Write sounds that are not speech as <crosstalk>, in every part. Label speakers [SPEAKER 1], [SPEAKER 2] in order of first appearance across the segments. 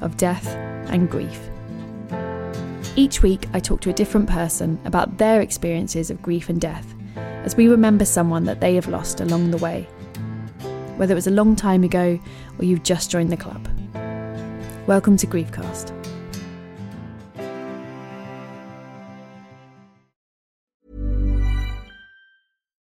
[SPEAKER 1] of death and grief. Each week, I talk to a different person about their experiences of grief and death as we remember someone that they have lost along the way, whether it was a long time ago or you've just joined the club. Welcome to Griefcast.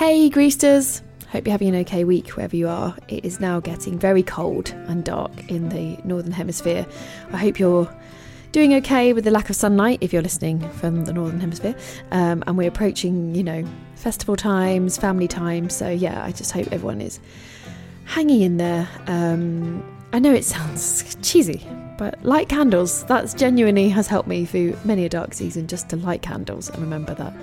[SPEAKER 1] Hey, Greasters! Hope you're having an okay week wherever you are. It is now getting very cold and dark in the Northern Hemisphere. I hope you're doing okay with the lack of sunlight if you're listening from the Northern Hemisphere. Um, and we're approaching, you know, festival times, family times. So, yeah, I just hope everyone is hanging in there. Um, I know it sounds cheesy, but light candles, that's genuinely has helped me through many a dark season just to light candles and remember that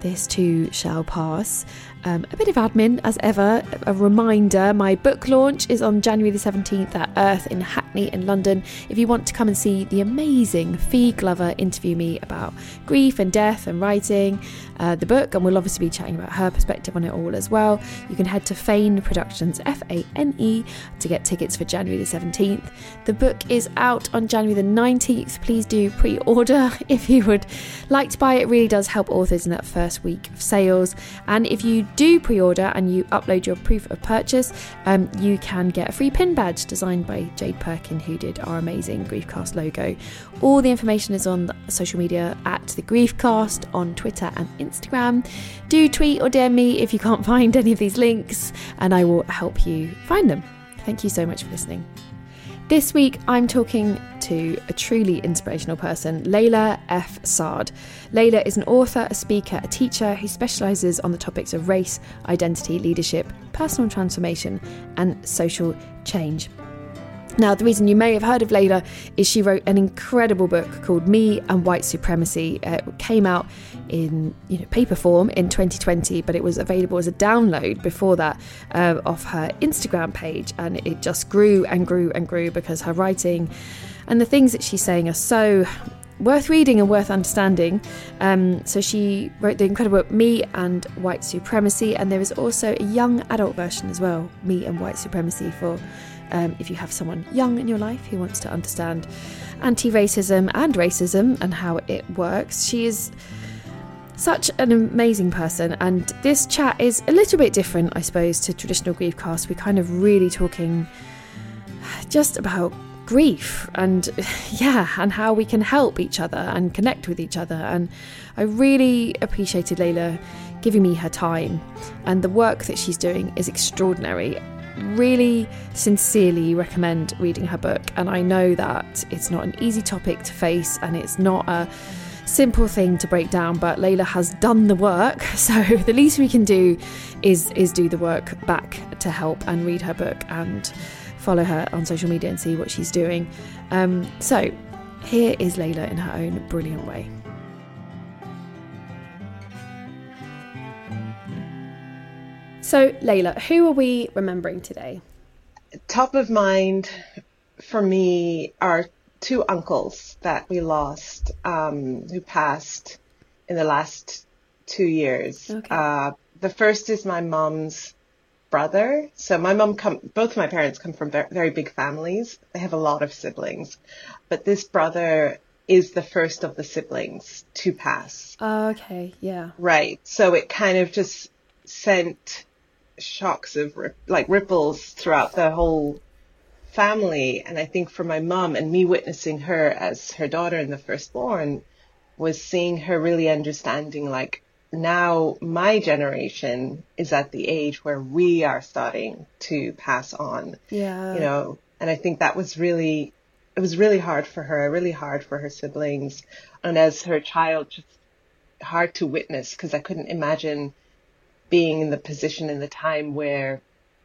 [SPEAKER 1] this too shall pass. Um, a bit of admin as ever. A reminder my book launch is on January the 17th at Earth in Hackney in London. If you want to come and see the amazing Fi Glover interview me about grief and death and writing uh, the book, and we'll obviously be chatting about her perspective on it all as well, you can head to Fane Productions, F A N E, to get tickets for January the 17th. The book is out on January the 19th. Please do pre order <laughs> if you would like to buy it. It really does help authors in that first week of sales. And if you do pre order and you upload your proof of purchase, um, you can get a free pin badge designed by Jade Perkin, who did our amazing Griefcast logo. All the information is on social media at the Griefcast on Twitter and Instagram. Do tweet or DM me if you can't <laughs> find any of these links, and I will help you find them. Thank you so much for listening. This week, I'm talking to a truly inspirational person, Layla F. Saad. Layla is an author, a speaker, a teacher who specialises on the topics of race, identity, leadership, personal transformation, and social change. Now, the reason you may have heard of Layla is she wrote an incredible book called Me and White Supremacy. Uh, It came out in you know paper form in 2020, but it was available as a download before that uh, off her Instagram page, and it just grew and grew and grew because her writing and the things that she's saying are so worth reading and worth understanding. Um, so she wrote the incredible book Me and White Supremacy, and there is also a young adult version as well, Me and White Supremacy, for um, if you have someone young in your life who wants to understand anti racism and racism and how it works. She is such an amazing person, and this chat is a little bit different, I suppose, to traditional griefcast. We're kind of really talking just about grief and <laughs> yeah and how we can help each other and connect with each other and i really appreciated layla giving me her time and the work that she's doing is extraordinary really sincerely recommend reading her book and i know that it's not an easy topic to face and it's not a simple thing to break down but layla has done the work <laughs> so the least we can do is is do the work back to help and read her book and follow her on social media and see what she's doing. Um, so, here is Layla in her own brilliant way. So, Layla, who are we remembering today?
[SPEAKER 2] Top of mind for me are two uncles that we lost, um, who passed in the last two years.
[SPEAKER 1] Okay.
[SPEAKER 2] Uh, the first is my mom's brother. So my mom come, both my parents come from very, very big families. They have a lot of siblings, but this brother is the first of the siblings to pass.
[SPEAKER 1] Oh, okay, yeah.
[SPEAKER 2] Right. So it kind of just sent shocks of like ripples throughout the whole family. And I think for my mom and me witnessing her as her daughter and the firstborn was seeing her really understanding like now my generation is at the age where we are starting to pass on,
[SPEAKER 1] Yeah.
[SPEAKER 2] you know, and I think that was really, it was really hard for her, really hard for her siblings. And as her child, just hard to witness because I couldn't imagine being in the position in the time where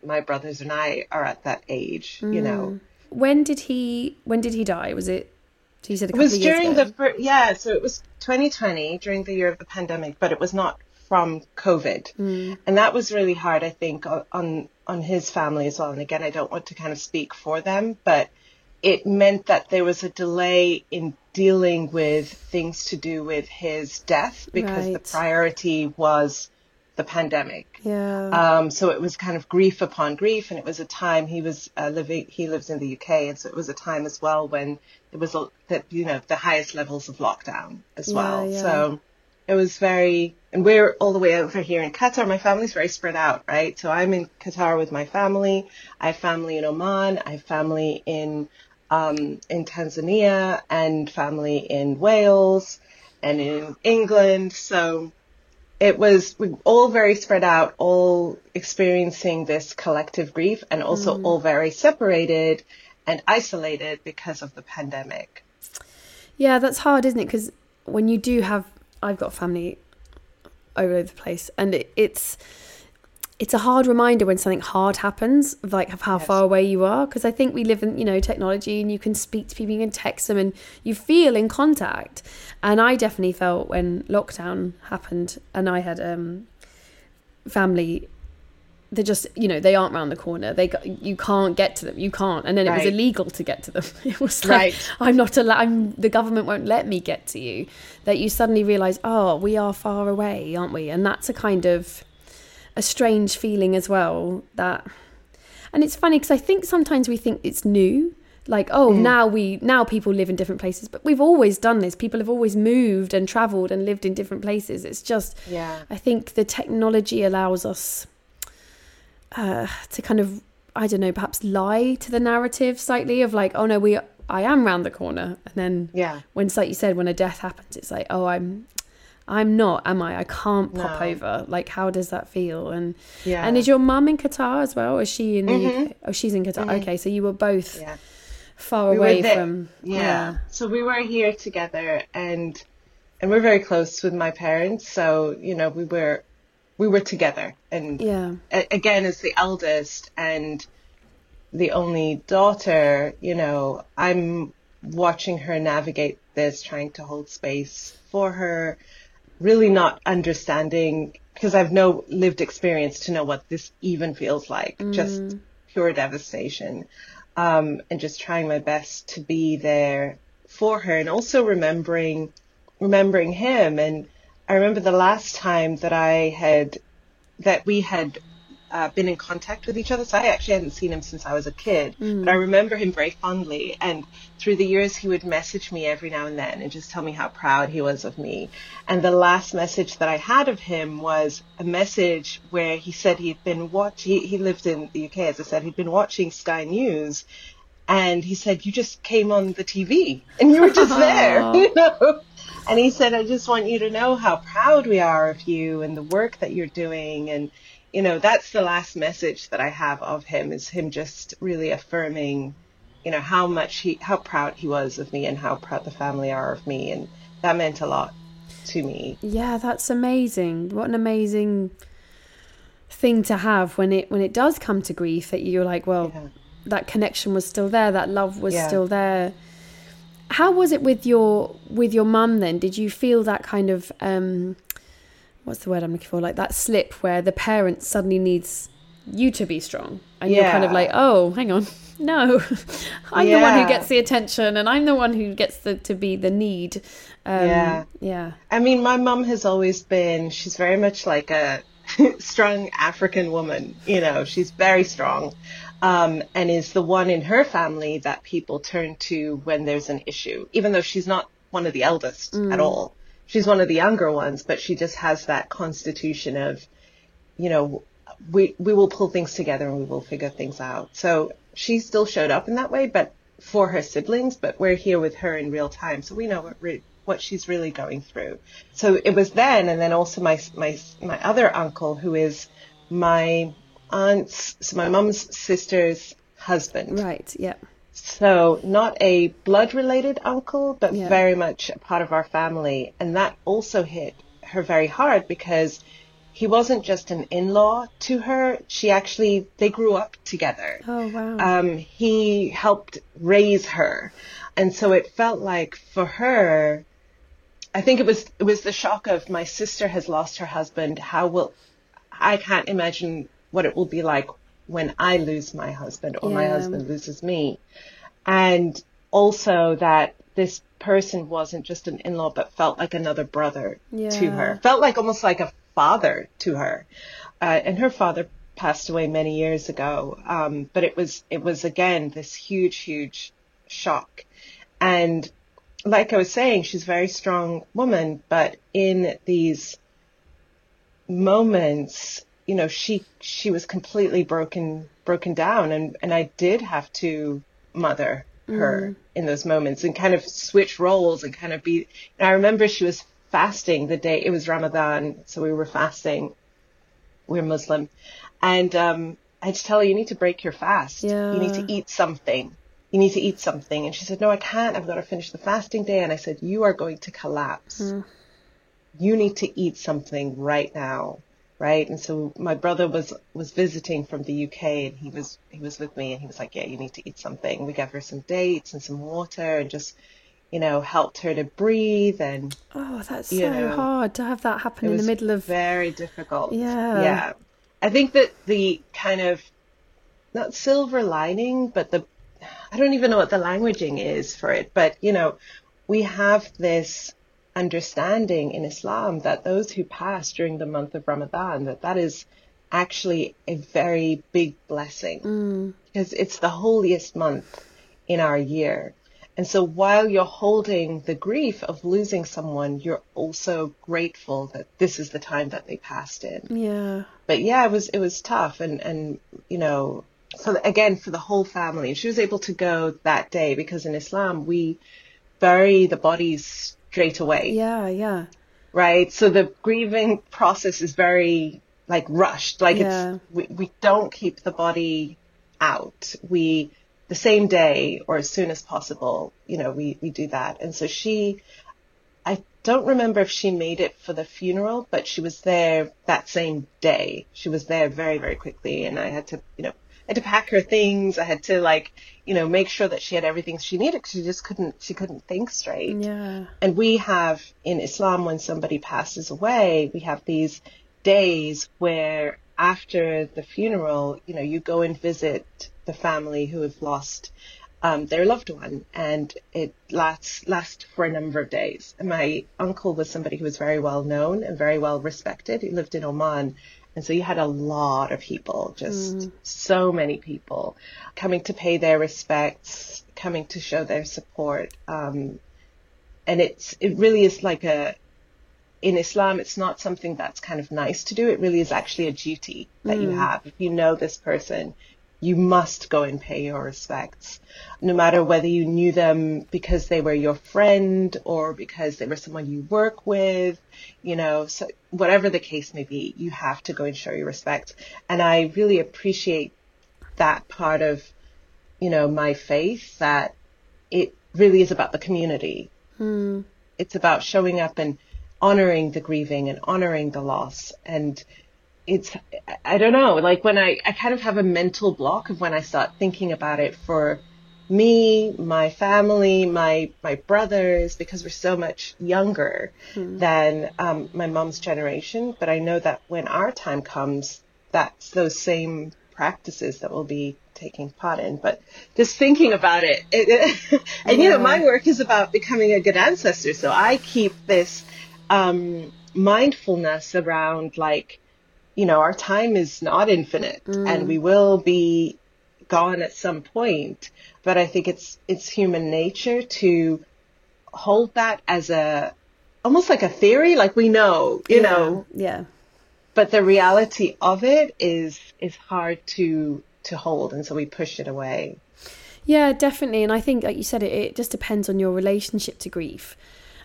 [SPEAKER 2] my brothers and I are at that age, you mm. know.
[SPEAKER 1] When did he when did he die? Was it you said a
[SPEAKER 2] It was during
[SPEAKER 1] ago?
[SPEAKER 2] the fir- yeah, so it was 2020 during the year of the pandemic, but it was not from COVID, mm. and that was really hard. I think on on his family as well. And again, I don't want to kind of speak for them, but it meant that there was a delay in dealing with things to do with his death because the priority was the pandemic.
[SPEAKER 1] Yeah.
[SPEAKER 2] Um, so it was kind of grief upon grief, and it was a time he was uh, living. He lives in the UK, and so it was a time as well when there was a, that you know the highest levels of lockdown as
[SPEAKER 1] Yeah,
[SPEAKER 2] well.
[SPEAKER 1] yeah.
[SPEAKER 2] So it was very, and we're all the way over here in Qatar. My family's very spread out, right? So I'm in Qatar with my family. I have family in Oman. I have family in um, in Tanzania and family in Wales and in England. So it was we all very spread out, all experiencing this collective grief and also mm. all very separated and isolated because of the pandemic.
[SPEAKER 1] Yeah, that's hard, isn't it? Because when you do have, I've got family all over the place, and it, it's it's a hard reminder when something hard happens, of like of how
[SPEAKER 2] Yes.
[SPEAKER 1] far away you are. Because I think we live in you know technology, and you can speak to people, you can text them, and you feel in contact. And I definitely felt when lockdown happened, and I had um family. They're just, you know, they aren't round the corner. They, got, you can't get to them. You can't, and then it was illegal to get to them. <laughs> It was like,
[SPEAKER 2] Right.
[SPEAKER 1] I'm not allowed. I'm, the government won't let me get to you. That you suddenly realise, oh, we are far away, aren't we? And that's a kind of a strange feeling as well. That, and it's funny because I think sometimes we think it's new. Like, oh, now we now people live in different places, but we've always done this. People have always moved and travelled and lived in different places. It's just,
[SPEAKER 2] Yeah.
[SPEAKER 1] I think the technology allows us uh, to kind of, I don't know, perhaps lie to the narrative slightly of like, oh no, we, I am round the corner, and then
[SPEAKER 2] Yeah.
[SPEAKER 1] when, it's like you said, when a death happens, it's like, oh, I'm, I'm not, am I? I can't pop
[SPEAKER 2] No.
[SPEAKER 1] over. Like, how does that feel? And
[SPEAKER 2] Yeah.
[SPEAKER 1] and is your mum in Qatar as well? Is she in the? Mm-hmm. UK? Oh, she's in Qatar. Mm-hmm. Okay, so you were both
[SPEAKER 2] Yeah.
[SPEAKER 1] far
[SPEAKER 2] We
[SPEAKER 1] away from.
[SPEAKER 2] Yeah. So we were here together and and we're very close with my parents. So, you know, we were we were together and
[SPEAKER 1] Yeah.
[SPEAKER 2] a- again as the eldest and the only daughter, you know, I'm watching her navigate this, trying to hold space for her, really not understanding because I've no lived experience to know what this even feels like. Just pure devastation. Um, and just trying my best to be there for her and also remembering remembering him and I remember the last time that I had that we had uh, been in contact with each other. So I actually hadn't seen him since I was a kid, but I remember him very fondly. And through the years, he would message me every now and then and just tell me how proud he was of me. And the last message that I had of him was a message where he said he'd been watch. He, he lived in the UK, as I said, he'd been watching Sky News. And he said, you just came on the TV and you were just <laughs> there, <laughs> you know? And he said, I just want you to know how proud we are of you and the work that you're doing. And, you know, that's the last message that I have of him is him just really affirming, you know, how much he, how proud he was of me and how proud the family are of me. And that meant a lot to me.
[SPEAKER 1] Yeah, that's amazing. What an amazing thing to have when it when it does come to grief that you're like, well,
[SPEAKER 2] Yeah.
[SPEAKER 1] that connection was still there, that love was
[SPEAKER 2] Yeah.
[SPEAKER 1] still there. How was it with your with your mum then? Did you feel that kind of um what's the word I'm looking for? Like that slip where the parent suddenly needs you to be strong, and you're kind of like, oh, hang on, <laughs> no, <laughs> I'm the one who gets the attention, and I'm the one who gets the to be the need. Um,
[SPEAKER 2] Yeah.
[SPEAKER 1] yeah,
[SPEAKER 2] I mean, my mum has always been, she's very much like a <laughs> strong African woman. You know, she's very strong um, and is the one in her family that people turn to when there's an issue, even though she's not one of the eldest at all. She's one of the younger ones, but she just has that constitution of, you know, we, we will pull things together and we will figure things out. So she still showed up in that way, but for her siblings, but we're here with her in real time. So we know what, re- what she's really going through. So it was then, and then also my, my, my other uncle, who is my aunt's, so my mum's sister's husband.
[SPEAKER 1] right, yeah,
[SPEAKER 2] So not a blood related uncle, but
[SPEAKER 1] Yeah.
[SPEAKER 2] very much a part of our family. And that also hit her very hard because he wasn't just an in-law to her. She actually, they grew up together.
[SPEAKER 1] oh wow,
[SPEAKER 2] Um, he helped raise her. And so it felt like for her, I think it was, it was the shock of my sister has lost her husband. How will, I can't imagine what it will be like when I lose my husband or my husband loses me. And also that this person wasn't just an in-law, but felt like another brother to her. Felt like almost like a father to her. Uh, and her father passed away many years ago. Um, but it was, it was again, this huge, huge shock. And like I was saying, she's a very strong woman, but in these moments, you know, she she was completely broken broken down and and I did have to mother her in those moments and kind of switch roles and kind of be and I remember she was fasting the day it was Ramadan, so we were fasting. We're Muslim. And um I had to tell her you need to break your fast. yeah. You need to eat something. You need to eat something. And she said, No, I can't. I've got to finish the fasting day. And I said, You are going to collapse you need to eat something right now right? And so my brother was was visiting from the UK and he was he was with me and he was like yeah you need to eat something. We gave her some dates and some water and just you know helped her to breathe and
[SPEAKER 1] oh that's so
[SPEAKER 2] know,
[SPEAKER 1] hard to have that happen in the middle of
[SPEAKER 2] very difficult.
[SPEAKER 1] Yeah.
[SPEAKER 2] yeah. I think that the kind of not silver lining but the I don't even know what the languaging is for it but you know we have this understanding in Islam that those who pass during the month of Ramadan, that that is actually a very big blessing. Mm. Because it's the holiest month in our year. And so while you're holding the grief of losing someone, you're also grateful that this is the time that they passed in.
[SPEAKER 1] Yeah.
[SPEAKER 2] But yeah, it was it was tough, and and you know, the, again for the whole family, and she was able to go that day because in Islam we bury the bodies straight away,
[SPEAKER 1] yeah yeah
[SPEAKER 2] right? So the grieving process is very like rushed, like
[SPEAKER 1] Yeah.
[SPEAKER 2] it's we we don't keep the body out. We the same day or as soon as possible, you know, we we do that, and so she I don't remember if she made it for the funeral, but she was there that same day. She was there very, very quickly, and I had to, you know, I had to pack her things. I had to like, you know, make sure that she had everything she needed because she just couldn't, she couldn't think straight.
[SPEAKER 1] yeah
[SPEAKER 2] And we have in Islam, when somebody passes away, we have these days where after the funeral, you know, you go and visit the family who have lost um, their loved one, and it lasts lasts for a number of days. And my uncle was somebody who was very well known and very well respected. He lived in Oman, and so you had a lot of people, just so many people, coming to pay their respects, coming to show their support. Um, and it's it really is like a in Islam it's not something that's kind of nice to do. It really is actually a duty that you have. If you know this person you must go and pay your respects no matter whether you knew them because they were your friend or because they were someone you work with you know so whatever the case may be you have to go and show your respect. And I really appreciate that part of you know my faith that it really is about the community. Hmm. It's about showing up and honoring the grieving and honoring the loss and it's i don't know like when i i kind of have a mental block of when i start thinking about it for me, my family, my my brothers, because we're so much younger
[SPEAKER 1] Hmm.
[SPEAKER 2] than um, my mom's generation. But I know that when our time comes, that's those same practices that we'll be taking part in. But just thinking about it, it <laughs> and you know, my work is about becoming a good ancestor. So I keep this um, mindfulness around like, you know, our time is not infinite mm. and we will be gone at some point. But I think it's it's human nature to hold that as a almost like a theory, like we know, you know,
[SPEAKER 1] Yeah.
[SPEAKER 2] but the reality of it is is hard to to hold and so we push it away.
[SPEAKER 1] Yeah, definitely. And I think, like you said, it, it just depends on your relationship to grief.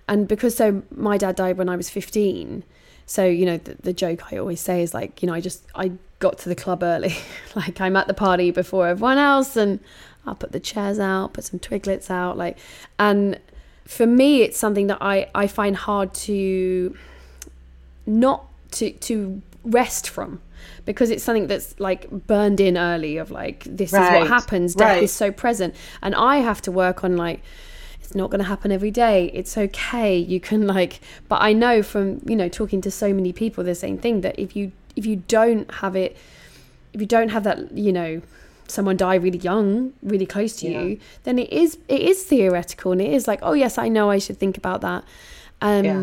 [SPEAKER 1] And because so my dad died when I was 15. So, you know, the, the joke I always say is like, you know, I just, I got to the club early. <laughs> like I'm at the party before everyone else and I'll put the chairs out, put some twiglets out. Like, and for me, it's something that I, I find hard to not to to rest from because it's something that's like burned in early of like this is what happens death
[SPEAKER 2] right.
[SPEAKER 1] is so present and i have to work on like it's not going to happen every day it's okay you can like but i know from you know talking to so many people the same thing that if you if you don't have it if you don't have that you know someone die really young really close to
[SPEAKER 2] Yeah.
[SPEAKER 1] you then it is it is theoretical and it is like oh yes i know i should think about that um
[SPEAKER 2] Yeah.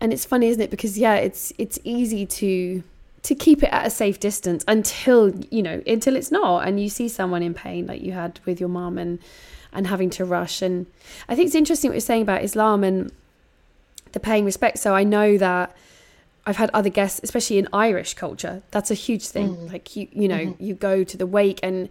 [SPEAKER 1] and it's funny isn't it because yeah it's it's easy to to keep it at a safe distance until you know until it's not and you see someone in pain like you had with your mom and and having to rush and i think it's interesting what you're saying about islam and the paying respect so i know that I've had other guests, especially in Irish culture. That's a huge thing. Mm. Like you, you know, mm-hmm. you go to the wake, and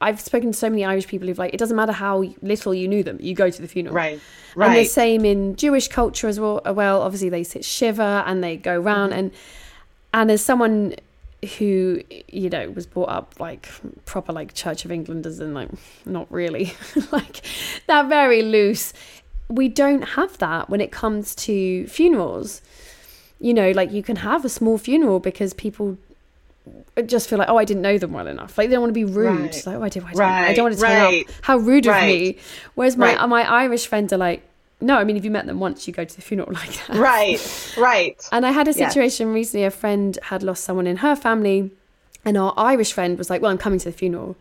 [SPEAKER 1] I've spoken to so many Irish people who've like, it doesn't matter how little you knew them, you go to the funeral.
[SPEAKER 2] Right. right.
[SPEAKER 1] And the same in Jewish culture as well. Uh, well, obviously they sit shiva and they go round mm-hmm. and and as someone who you know was brought up like proper like Church of Englanders and like not really <laughs> like that very loose. We don't have that when it comes to funerals. You know, like you can have a small funeral because people just feel like, oh, I didn't know them well enough. Like they don't want to be rude.
[SPEAKER 2] Right.
[SPEAKER 1] Like, oh, I, did, I, don't, I don't want to turn
[SPEAKER 2] right.
[SPEAKER 1] up. How rude of me. Whereas my
[SPEAKER 2] Right.
[SPEAKER 1] my Irish friends are like, no, I mean, if you met them once, you go to the funeral <laughs> like that.
[SPEAKER 2] Right. Right.
[SPEAKER 1] And I had a situation recently, a friend had lost someone in her family, and our Irish friend was like, Well, I'm coming to the funeral.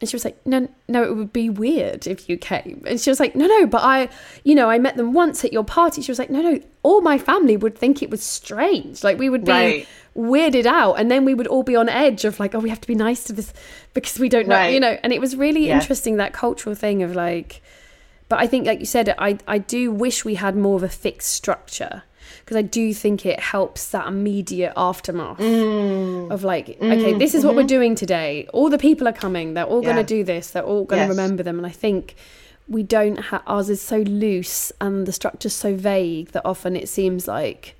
[SPEAKER 1] And she was like, No, no, it would be weird if you came. And she was like, No, no, but I, you know, I met them once at your party. She was like, No, no, all my family would think it was strange. Like, we would be
[SPEAKER 2] Right.
[SPEAKER 1] weirded out. And then we would all be on edge of like, Oh, we have to be nice to this because we don't know,
[SPEAKER 2] Right.
[SPEAKER 1] you know. And it was really
[SPEAKER 2] Yeah.
[SPEAKER 1] interesting that cultural thing of like, but I think, like you said, I, I do wish we had more of a fixed structure because I do think it helps that immediate aftermath
[SPEAKER 2] Mm.
[SPEAKER 1] of like, okay, this is what we're doing today. All the people are coming. They're all going to do this. They're all going to
[SPEAKER 2] Yes.
[SPEAKER 1] remember them. And I think we don't have ours is so loose and the structure's so vague that often it seems like,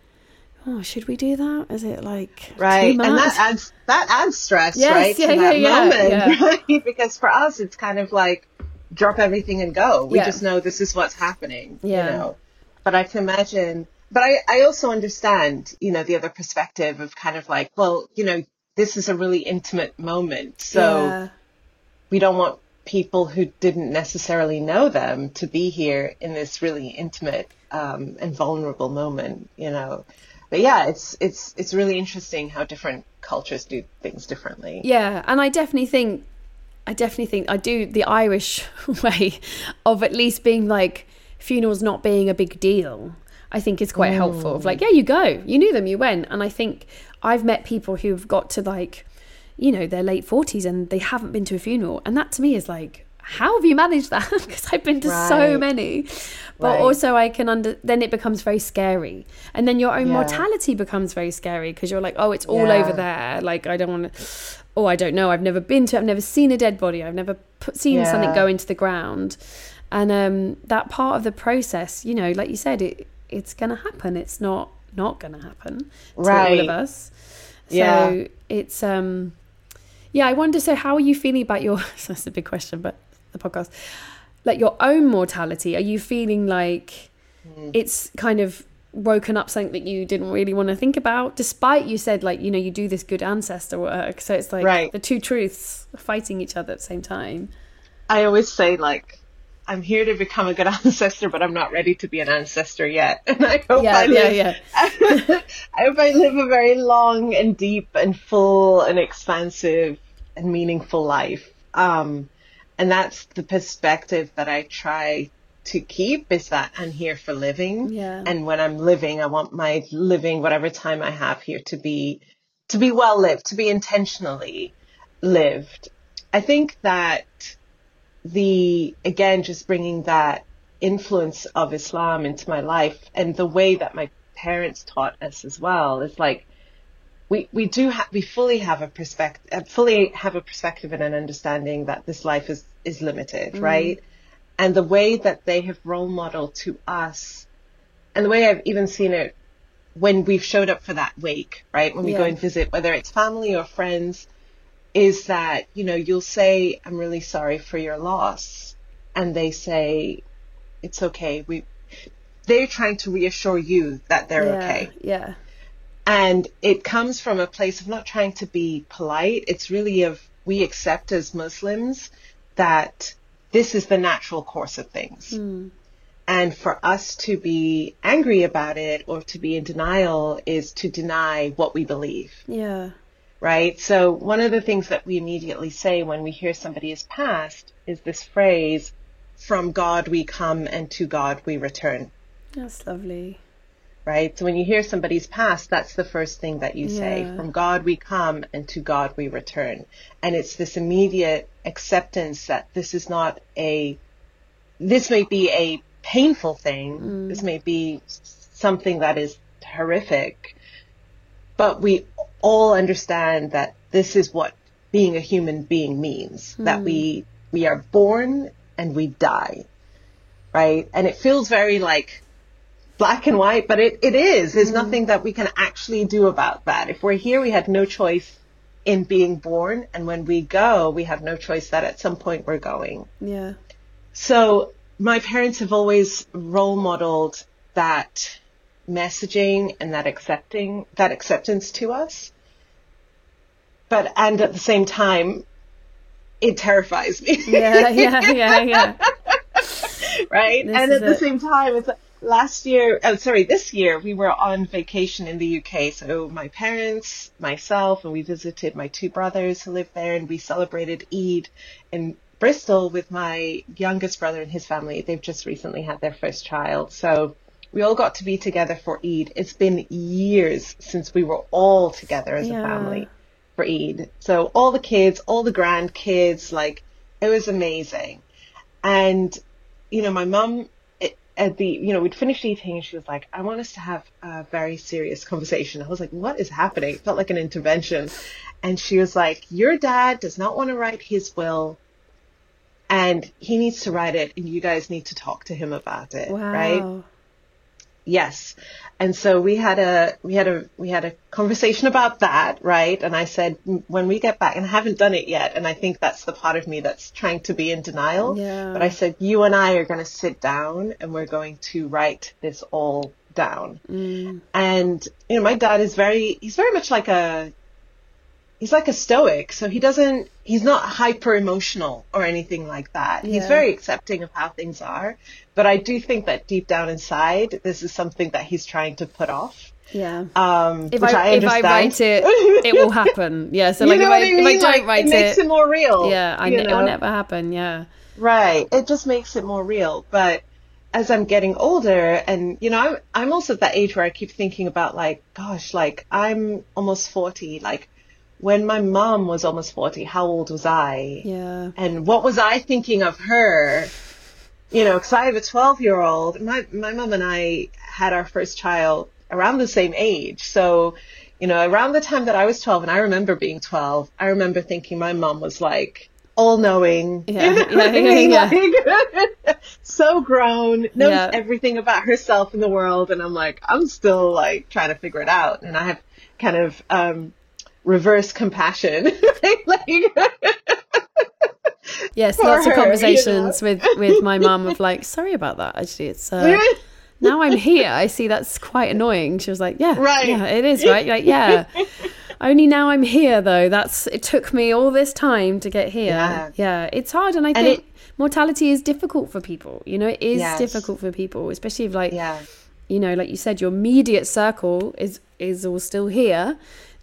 [SPEAKER 1] oh, should we do that? Is it like
[SPEAKER 2] Right. And that adds that adds stress,
[SPEAKER 1] Yes,
[SPEAKER 2] right?
[SPEAKER 1] yeah,
[SPEAKER 2] to
[SPEAKER 1] yeah,
[SPEAKER 2] that
[SPEAKER 1] yeah,
[SPEAKER 2] moment. <laughs>
[SPEAKER 1] yeah.
[SPEAKER 2] Right? Because for us it's kind of like drop everything and go. We
[SPEAKER 1] Yeah.
[SPEAKER 2] just know this is what's happening.
[SPEAKER 1] Yeah.
[SPEAKER 2] You know. But I can imagine but I, I also understand, you know, the other perspective of kind of like, well, you know, this is a really intimate moment. So
[SPEAKER 1] Yeah.
[SPEAKER 2] we don't want people who didn't necessarily know them to be here in this really intimate um, and vulnerable moment, you know. But yeah, it's it's it's really interesting how different cultures do things differently.
[SPEAKER 1] Yeah, and I definitely think, I definitely think I do the Irish <laughs> way of at least being like funerals not being a big deal. I think is quite helpful. Of like, mm. yeah, you go, you knew them, you went, and I think I've met people who've got to like, you know, their late forties and they haven't been to a funeral, and that to me is like. How have you managed that? <laughs> Because I've been to so many, but
[SPEAKER 2] Right.
[SPEAKER 1] also I can under. Then it becomes very scary, and then your own
[SPEAKER 2] Yeah.
[SPEAKER 1] mortality becomes very scary because you're like, oh, it's all
[SPEAKER 2] Yeah.
[SPEAKER 1] over there. Like I don't want to. Oh, I don't know. I've never been to. I've never seen a dead body. I've never put, seen something go into the ground, and um, that part of the process, you know, like you said, it it's gonna happen. It's not not gonna happen to all of us. So
[SPEAKER 2] Yeah.
[SPEAKER 1] it's um, yeah. I wonder. So how are you feeling about your? So <laughs> that's a big question, but the podcast, like your own mortality. Are you feeling like
[SPEAKER 2] Hmm.
[SPEAKER 1] it's kind of woken up something that you didn't really want to think about despite you said like you know you do this good ancestor work so it's like
[SPEAKER 2] Right.
[SPEAKER 1] the two truths fighting each other at the same time
[SPEAKER 2] I always say like I'm here to become a good <laughs> ancestor, but I'm not ready to be an ancestor yet. <laughs> And I hope
[SPEAKER 1] Yeah,
[SPEAKER 2] I
[SPEAKER 1] yeah,
[SPEAKER 2] live,
[SPEAKER 1] yeah. <laughs>
[SPEAKER 2] I hope I live a very long and deep and full and expansive and meaningful life. Um, and that's the perspective that I try to keep is that I'm here for living.
[SPEAKER 1] Yeah.
[SPEAKER 2] And when I'm living, I want my living, whatever time I have here to be, to be well lived, to be intentionally lived. I think that the again just bringing that influence of Islam into my life and the way that my parents taught us as well is like we we do have we fully have a perspective uh, fully have a perspective and an understanding that this life is is limited mm-hmm. right and the way that they have role modeled to us and the way I've even seen it when we've showed up for that wake right? When we go and visit whether it's family or friends is that you know you'll say i'm really sorry for your loss. And they say it's okay. We they're trying to reassure you that they're
[SPEAKER 1] yeah,
[SPEAKER 2] okay.
[SPEAKER 1] Yeah.
[SPEAKER 2] and it comes from a place of not trying to be polite. It's really of we accept as muslims that this is the natural course of things hmm. and for us to be angry about it or to be in denial is to deny what we believe
[SPEAKER 1] Yeah.
[SPEAKER 2] right? So one of the things that we immediately say when we hear somebody has passed is this phrase, from God we come and to God we return,
[SPEAKER 1] That's lovely.
[SPEAKER 2] right? So when you hear somebody's passed, that's the first thing that you say, from God we come and to God we return. And it's this immediate acceptance that this is not a, this may be a painful thing. Mm. This may be something that is horrific, but we all understand that this is what being a human being means. Mm. That we we are born and we die. Right? And it feels very like black and white but it, it is. There's mm. nothing that we can actually do about that. If we're here we had no choice in being born and when we go we have no choice that at some point we're going
[SPEAKER 1] Yeah.
[SPEAKER 2] so my parents have always role modeled that messaging and that accepting that acceptance to us. But and at the same time, it terrifies me.
[SPEAKER 1] Yeah. Yeah. Yeah. Yeah. <laughs>
[SPEAKER 2] right?
[SPEAKER 1] This
[SPEAKER 2] and at the
[SPEAKER 1] it.
[SPEAKER 2] same time, it's like last year, oh, sorry, this year, we were on vacation in the UK. So my parents, myself, and we visited my two brothers who live there, and we celebrated Eid in Bristol with my youngest brother and his family. They've just recently had their first child. So we all got to be together for Eid. It's been years since we were all together as
[SPEAKER 1] Yeah.
[SPEAKER 2] a family for Eid. So all the kids, all the grandkids, like it was amazing. And you know, my mum at the you know we'd finished eating and she was like, "I want us to have a very serious conversation." I was like, "What is happening?" It felt like an intervention, and she was like, "Your dad does not want to write his will." And he needs to write it, and you guys need to talk to him about it,
[SPEAKER 1] Wow.
[SPEAKER 2] right? Yes. And so we had a we had a we had a conversation <laughs> about that, right? And I said when we get back, and I haven't done it yet, and I think that's the part of me that's trying to be in denial.
[SPEAKER 1] Yeah.
[SPEAKER 2] But I said you and I are going to sit down and we're going to write this all down.
[SPEAKER 1] Mm.
[SPEAKER 2] And you know, my dad is very he's very much like a he's like a stoic, so he doesn't he's not hyper emotional or anything like that. He's very accepting of how things are, but I do think that deep down inside this is something that he's trying to put off.
[SPEAKER 1] Yeah.
[SPEAKER 2] Um
[SPEAKER 1] If I,
[SPEAKER 2] I,
[SPEAKER 1] if I write it, <laughs> it will happen. Yeah. So like if I,
[SPEAKER 2] I mean?
[SPEAKER 1] if I don't
[SPEAKER 2] Like,
[SPEAKER 1] write
[SPEAKER 2] it makes it more real.
[SPEAKER 1] yeah, I,
[SPEAKER 2] you
[SPEAKER 1] it will
[SPEAKER 2] know?
[SPEAKER 1] never happen. Yeah.
[SPEAKER 2] Right. It just makes it more real. But as I'm getting older and you know, I'm I'm also at that age where I keep thinking about like, gosh, like I'm almost forty. Like when my mom was almost forty, how old was I?
[SPEAKER 1] Yeah.
[SPEAKER 2] And what was I thinking of her? You know, because I have a twelve year old. My my mom and I had our first child around the same age. So, you know, around the time that I was twelve and I remember being twelve, I remember thinking my mom was like all knowing. <laughs>
[SPEAKER 1] Yeah, yeah, yeah.
[SPEAKER 2] Like, <laughs> so grown, knows everything about herself in the world, and I'm like, I'm still like trying to figure it out, and I have kind of um, reverse compassion. <laughs> like, <laughs>
[SPEAKER 1] Yes,
[SPEAKER 2] For
[SPEAKER 1] lots of
[SPEAKER 2] her, you
[SPEAKER 1] conversations with with my mum of like, sorry about that. Actually, it's uh, <laughs> now I'm here. I see that's quite annoying. She was like, yeah,
[SPEAKER 2] Right.
[SPEAKER 1] yeah, it is right. Like, yeah. Only now I'm here though. That's it took me all this time to get here.
[SPEAKER 2] Yeah.
[SPEAKER 1] Yeah, it's hard and I
[SPEAKER 2] And
[SPEAKER 1] think
[SPEAKER 2] it-
[SPEAKER 1] mortality is difficult for people. You know, it is
[SPEAKER 2] Yes.
[SPEAKER 1] difficult for people, especially if like
[SPEAKER 2] Yeah.
[SPEAKER 1] you know, like you said, your immediate circle is is all still here.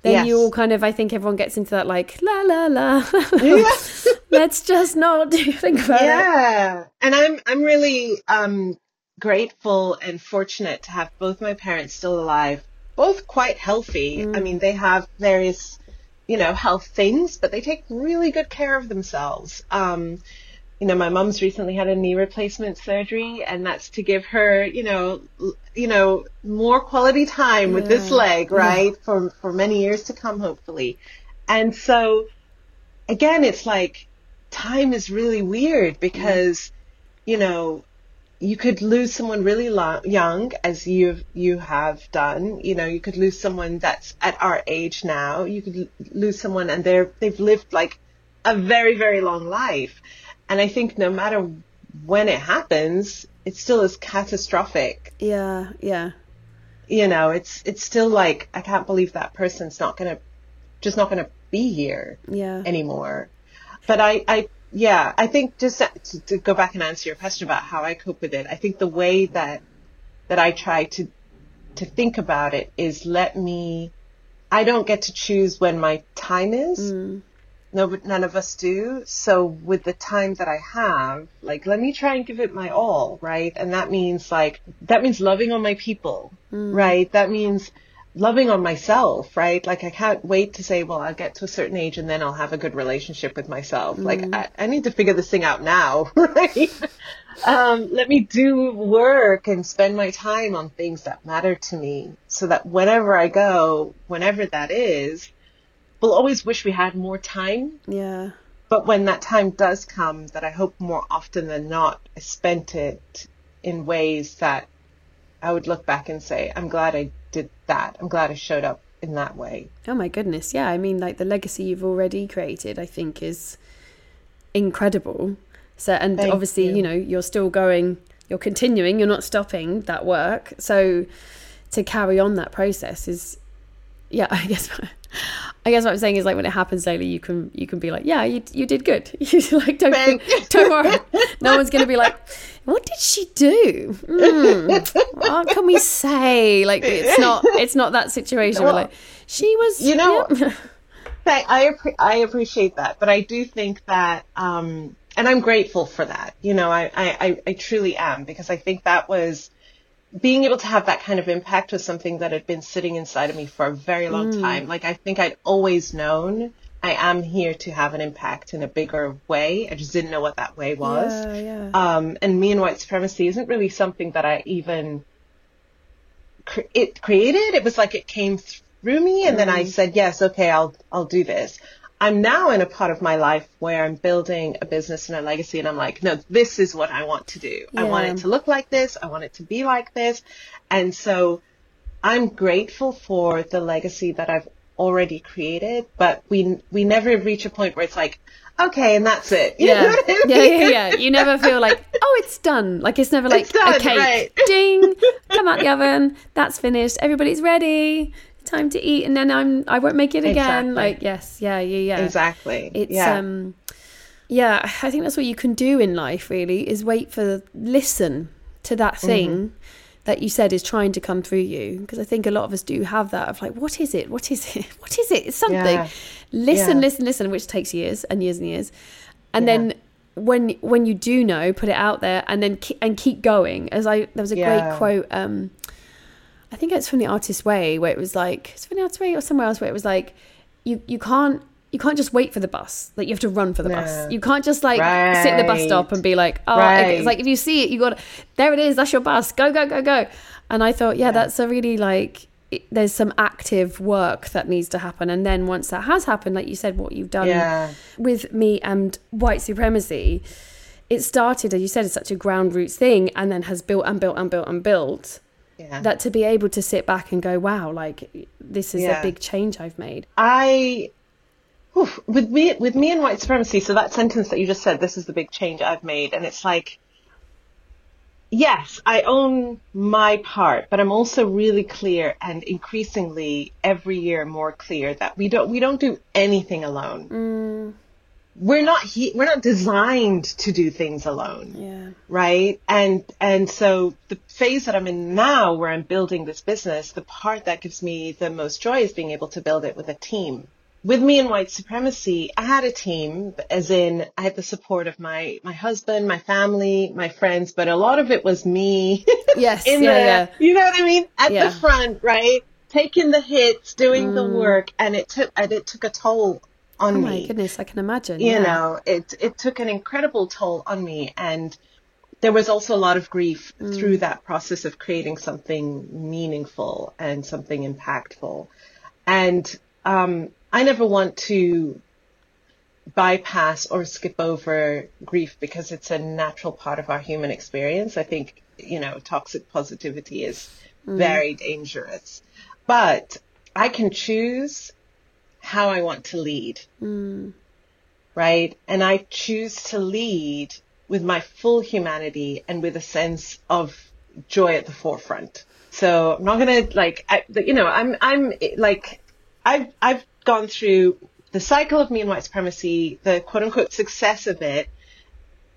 [SPEAKER 1] Then you all kind of I think everyone gets into that like la la la.
[SPEAKER 2] Yeah. <laughs>
[SPEAKER 1] Let's just not do think about it.
[SPEAKER 2] yeah and i'm i'm really um grateful and fortunate to have both my parents still alive both quite healthy i mean they have various you know health things but they take really good care of themselves um you know my mom's recently had a knee replacement surgery and that's to give her you know you know more quality time with this mm. leg mm. right for for many years to come hopefully and so again, it's like time is really weird because, you know, you could lose someone really lo- young, as you you have done. You know, you could lose someone that's at our age now. You could lose someone and they're they've lived like a very very long life, and I think no matter when it happens, it still is catastrophic.
[SPEAKER 1] Yeah, yeah.
[SPEAKER 2] You know, it's it's still like I can't believe that person's not gonna just not gonna be here
[SPEAKER 1] Yeah.
[SPEAKER 2] anymore. But I, I, yeah, I think just to, to go back and answer your question about how I cope with it, I think the way that, that I try to, to think about it is let me, I don't get to choose when my time is. Mm. No, but none of us do. So with the time that I have, like, let me try and give it my all, right? And that means like, that means loving on my people, right? That means loving on myself, right? Like I can't wait to say, well, I'll get to a certain age and then I'll have a good relationship with myself. Like I, I need to figure this thing out now, <laughs> right? um, let me do work and spend my time on things that matter to me so that whenever I go, whenever that is, we'll always wish we had more time.
[SPEAKER 1] Yeah.
[SPEAKER 2] But when that time does come, that I hope more often than not, I spent it in ways that I would look back and say, I'm glad I did that. I'm glad I showed up in that way.
[SPEAKER 1] Oh my goodness. Yeah. I mean, like the legacy you've already created, I think is incredible. So, and
[SPEAKER 2] Thank
[SPEAKER 1] obviously,
[SPEAKER 2] you.
[SPEAKER 1] you know, you're still going, you're continuing, you're not stopping that work. So, to carry on that process is, yeah, <laughs> I guess, I guess what I'm saying is like when it happens daily, you can, you can be like, yeah, you, you did good. <laughs> You like, don't, don't worry. No one's going to be like, what did she do? Mm, what can we say? Like, it's <laughs> not, it's not that situation.
[SPEAKER 2] Well,
[SPEAKER 1] like, she was,
[SPEAKER 2] you know-
[SPEAKER 1] yeah.
[SPEAKER 2] I I appreciate that, but I do think that, um, and I'm grateful for that. You know, I, I- I truly am because I think that was being able to have that kind of impact was something that had been sitting inside of me for a very long time. Like I think I'd always known I am here to have an impact in a bigger way. I just didn't know what that way was.
[SPEAKER 1] Yeah, yeah.
[SPEAKER 2] Um, and me and white supremacy isn't really something that I even cre- it created. It was like it came through me, and then I said, "Yes, okay, I'll I'll do this." I'm now in a part of my life where I'm building a business and a legacy, and I'm like, "No, this is what I want to do. I want it to look like this. I want it to be like this," and so I'm grateful for the legacy that I've already created, but we we never reach a point where it's like, okay, and that's it. You
[SPEAKER 1] yeah.
[SPEAKER 2] I
[SPEAKER 1] yeah,
[SPEAKER 2] mean?
[SPEAKER 1] yeah, yeah. You never feel like, oh, it's done. Like it's never like
[SPEAKER 2] It's done,
[SPEAKER 1] cake.
[SPEAKER 2] right.
[SPEAKER 1] Ding, come out the <laughs> oven. That's finished. Everybody's ready. Time to eat, and then I'm. I won't make it again.
[SPEAKER 2] Exactly.
[SPEAKER 1] Like yes, yeah, yeah, yeah.
[SPEAKER 2] Exactly.
[SPEAKER 1] It's
[SPEAKER 2] yeah.
[SPEAKER 1] um, yeah. I think that's what you can do in life. Really, is wait for listen to that
[SPEAKER 2] Mm-hmm.
[SPEAKER 1] thing. That you said is trying to come through you because I think a lot of us do have that of like what is it what is it <laughs> what is it it's something
[SPEAKER 2] Yeah.
[SPEAKER 1] listen
[SPEAKER 2] Yeah.
[SPEAKER 1] listen listen which takes years and years and years and then when when you do know put it out there and then ke- and keep going as i there was a great quote um i think it's from the artist way where it was like it's from the artist way or somewhere else where it was like you you can't you can't just wait for the bus. Like you have to run for the bus. You can't just like sit in the bus stop and be like oh
[SPEAKER 2] Right.
[SPEAKER 1] it's like if you see it you got there it is that's your bus. Go go go go. And i thought yeah, that's a really like it, there's some active work that needs to happen. And then once that has happened like you said what you've done
[SPEAKER 2] Yeah.
[SPEAKER 1] with me and white supremacy it started as you said as such a ground roots thing and then has built and built and built and built
[SPEAKER 2] yeah.
[SPEAKER 1] that to be able to sit back and go wow like this is a big change i've made
[SPEAKER 2] I whew, with me with me and white supremacy. So that sentence that you just said, this is the big change I've made, and it's like yes, I own my part, but I'm also really clear and increasingly every year more clear that we don't we don't do anything alone.
[SPEAKER 1] Mm.
[SPEAKER 2] We're not he- we're not designed to do things alone.
[SPEAKER 1] Yeah.
[SPEAKER 2] Right? And and so the phase that I'm in now where I'm building this business, the part that gives me the most joy is being able to build it with a team with me and white supremacy, I had a team, as in I had the support of my my husband, my family, my friends, but a lot of it was me. <laughs>
[SPEAKER 1] Yes,
[SPEAKER 2] in
[SPEAKER 1] yeah,
[SPEAKER 2] the,
[SPEAKER 1] yeah.
[SPEAKER 2] you know what I mean, at
[SPEAKER 1] Yeah.
[SPEAKER 2] the front, right, taking the hits, doing the
[SPEAKER 1] Mm.
[SPEAKER 2] work, and it took and it took a toll on
[SPEAKER 1] Oh
[SPEAKER 2] me
[SPEAKER 1] my goodness, I can imagine.
[SPEAKER 2] you
[SPEAKER 1] yeah.
[SPEAKER 2] know, it it took an incredible toll on me, and there was also a lot of grief
[SPEAKER 1] Mm.
[SPEAKER 2] through that process of creating something meaningful and something impactful, and um, I never want to bypass or skip over grief because it's a natural part of our human experience. I think you know, toxic positivity is very dangerous, but I can choose how I want to lead
[SPEAKER 1] Mm.
[SPEAKER 2] right? And I choose to lead with my full humanity and with a sense of joy at the forefront. So I'm not gonna like, I, you know, I'm, I'm like, I've, I've gone through the cycle of me and white supremacy, the quote unquote success of it.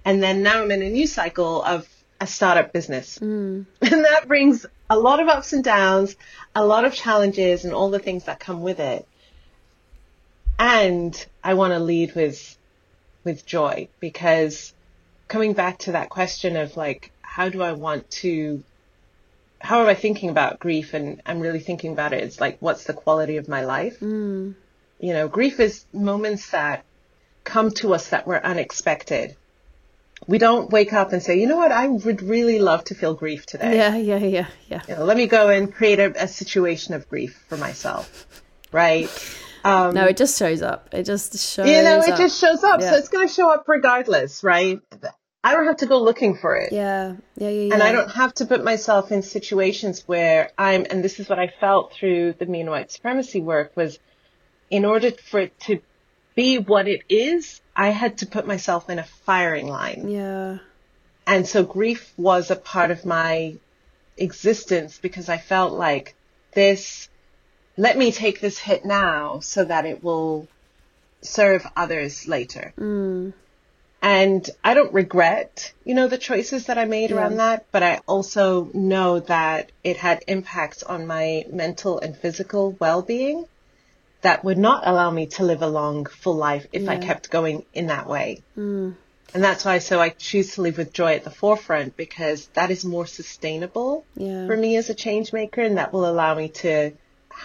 [SPEAKER 2] And then now I'm in a new cycle of a startup business. <laughs> And that brings a lot of ups and downs, a lot of challenges and all the things that come with it and I want to lead with with joy because coming back to that question of like how do I want to how am I thinking about grief? And I'm really thinking about it it's like what's the quality of my life?
[SPEAKER 1] Mm.
[SPEAKER 2] you know grief is moments that come to us that were unexpected. We don't wake up and say you know what? I would really love to feel grief today.
[SPEAKER 1] Yeah, yeah, yeah, yeah.
[SPEAKER 2] you know, let me go and create a, a situation of grief for myself right um,
[SPEAKER 1] No, it just shows up. It just shows up.
[SPEAKER 2] you know, it
[SPEAKER 1] up.
[SPEAKER 2] just shows up.
[SPEAKER 1] Yeah.
[SPEAKER 2] So it's going to show up regardless, right? I don't have to go looking for it.
[SPEAKER 1] Yeah, yeah, yeah, yeah.
[SPEAKER 2] And I don't have to put myself in situations where I'm, and this is what I felt through the me and white supremacy work was in order for it to be what it is, I had to put myself in a firing line.
[SPEAKER 1] Yeah.
[SPEAKER 2] And so grief was a part of my existence because I felt like this, let me take this hit now so that it will serve others later.
[SPEAKER 1] Mm.
[SPEAKER 2] And I don't regret, you know, the choices that I made around that, but I also know that it had impacts on my mental and physical well-being that would not allow me to live a long, full life if I kept going in that way.
[SPEAKER 1] Mm.
[SPEAKER 2] And that's why so I choose to live with joy at the forefront because that is more sustainable
[SPEAKER 1] Yeah.
[SPEAKER 2] for me as a change maker and that will allow me to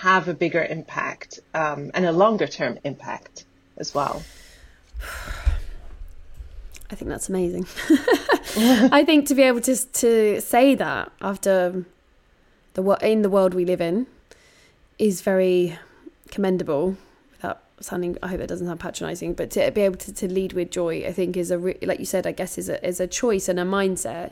[SPEAKER 2] have a bigger impact um, and a longer term impact as well. <sighs>
[SPEAKER 1] I think that's amazing. <laughs> I think to be able to to say that after the in the world we live in is very commendable. Without sounding, I hope it doesn't sound patronising, but to be able to, to lead with joy, I think is a like you said, I guess is a is a choice and a mindset.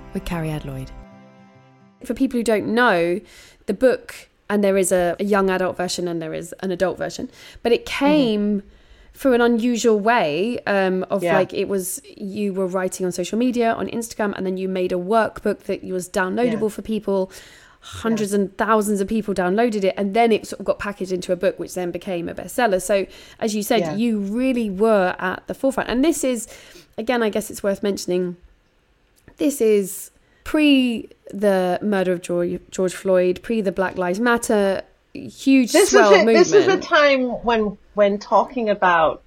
[SPEAKER 1] with Cariad Lloyd. For people who don't know, the book, and there is a, a young adult version and there is an adult version, but it came through an unusual way um, of
[SPEAKER 2] Yeah.
[SPEAKER 1] like it was you were writing on social media on Instagram and then you made a workbook that was downloadable
[SPEAKER 2] Yeah.
[SPEAKER 1] for people. Hundreds and thousands of people downloaded it, and then it sort of got packaged into a book, which then became a bestseller. So, as you said,
[SPEAKER 2] Yeah.
[SPEAKER 1] you really were at the forefront. And this is, again, I guess it's worth mentioning. This is pre the murder of George, George Floyd, pre the Black Lives Matter huge
[SPEAKER 2] this
[SPEAKER 1] swell
[SPEAKER 2] is it.
[SPEAKER 1] movement.
[SPEAKER 2] This is a time when when talking about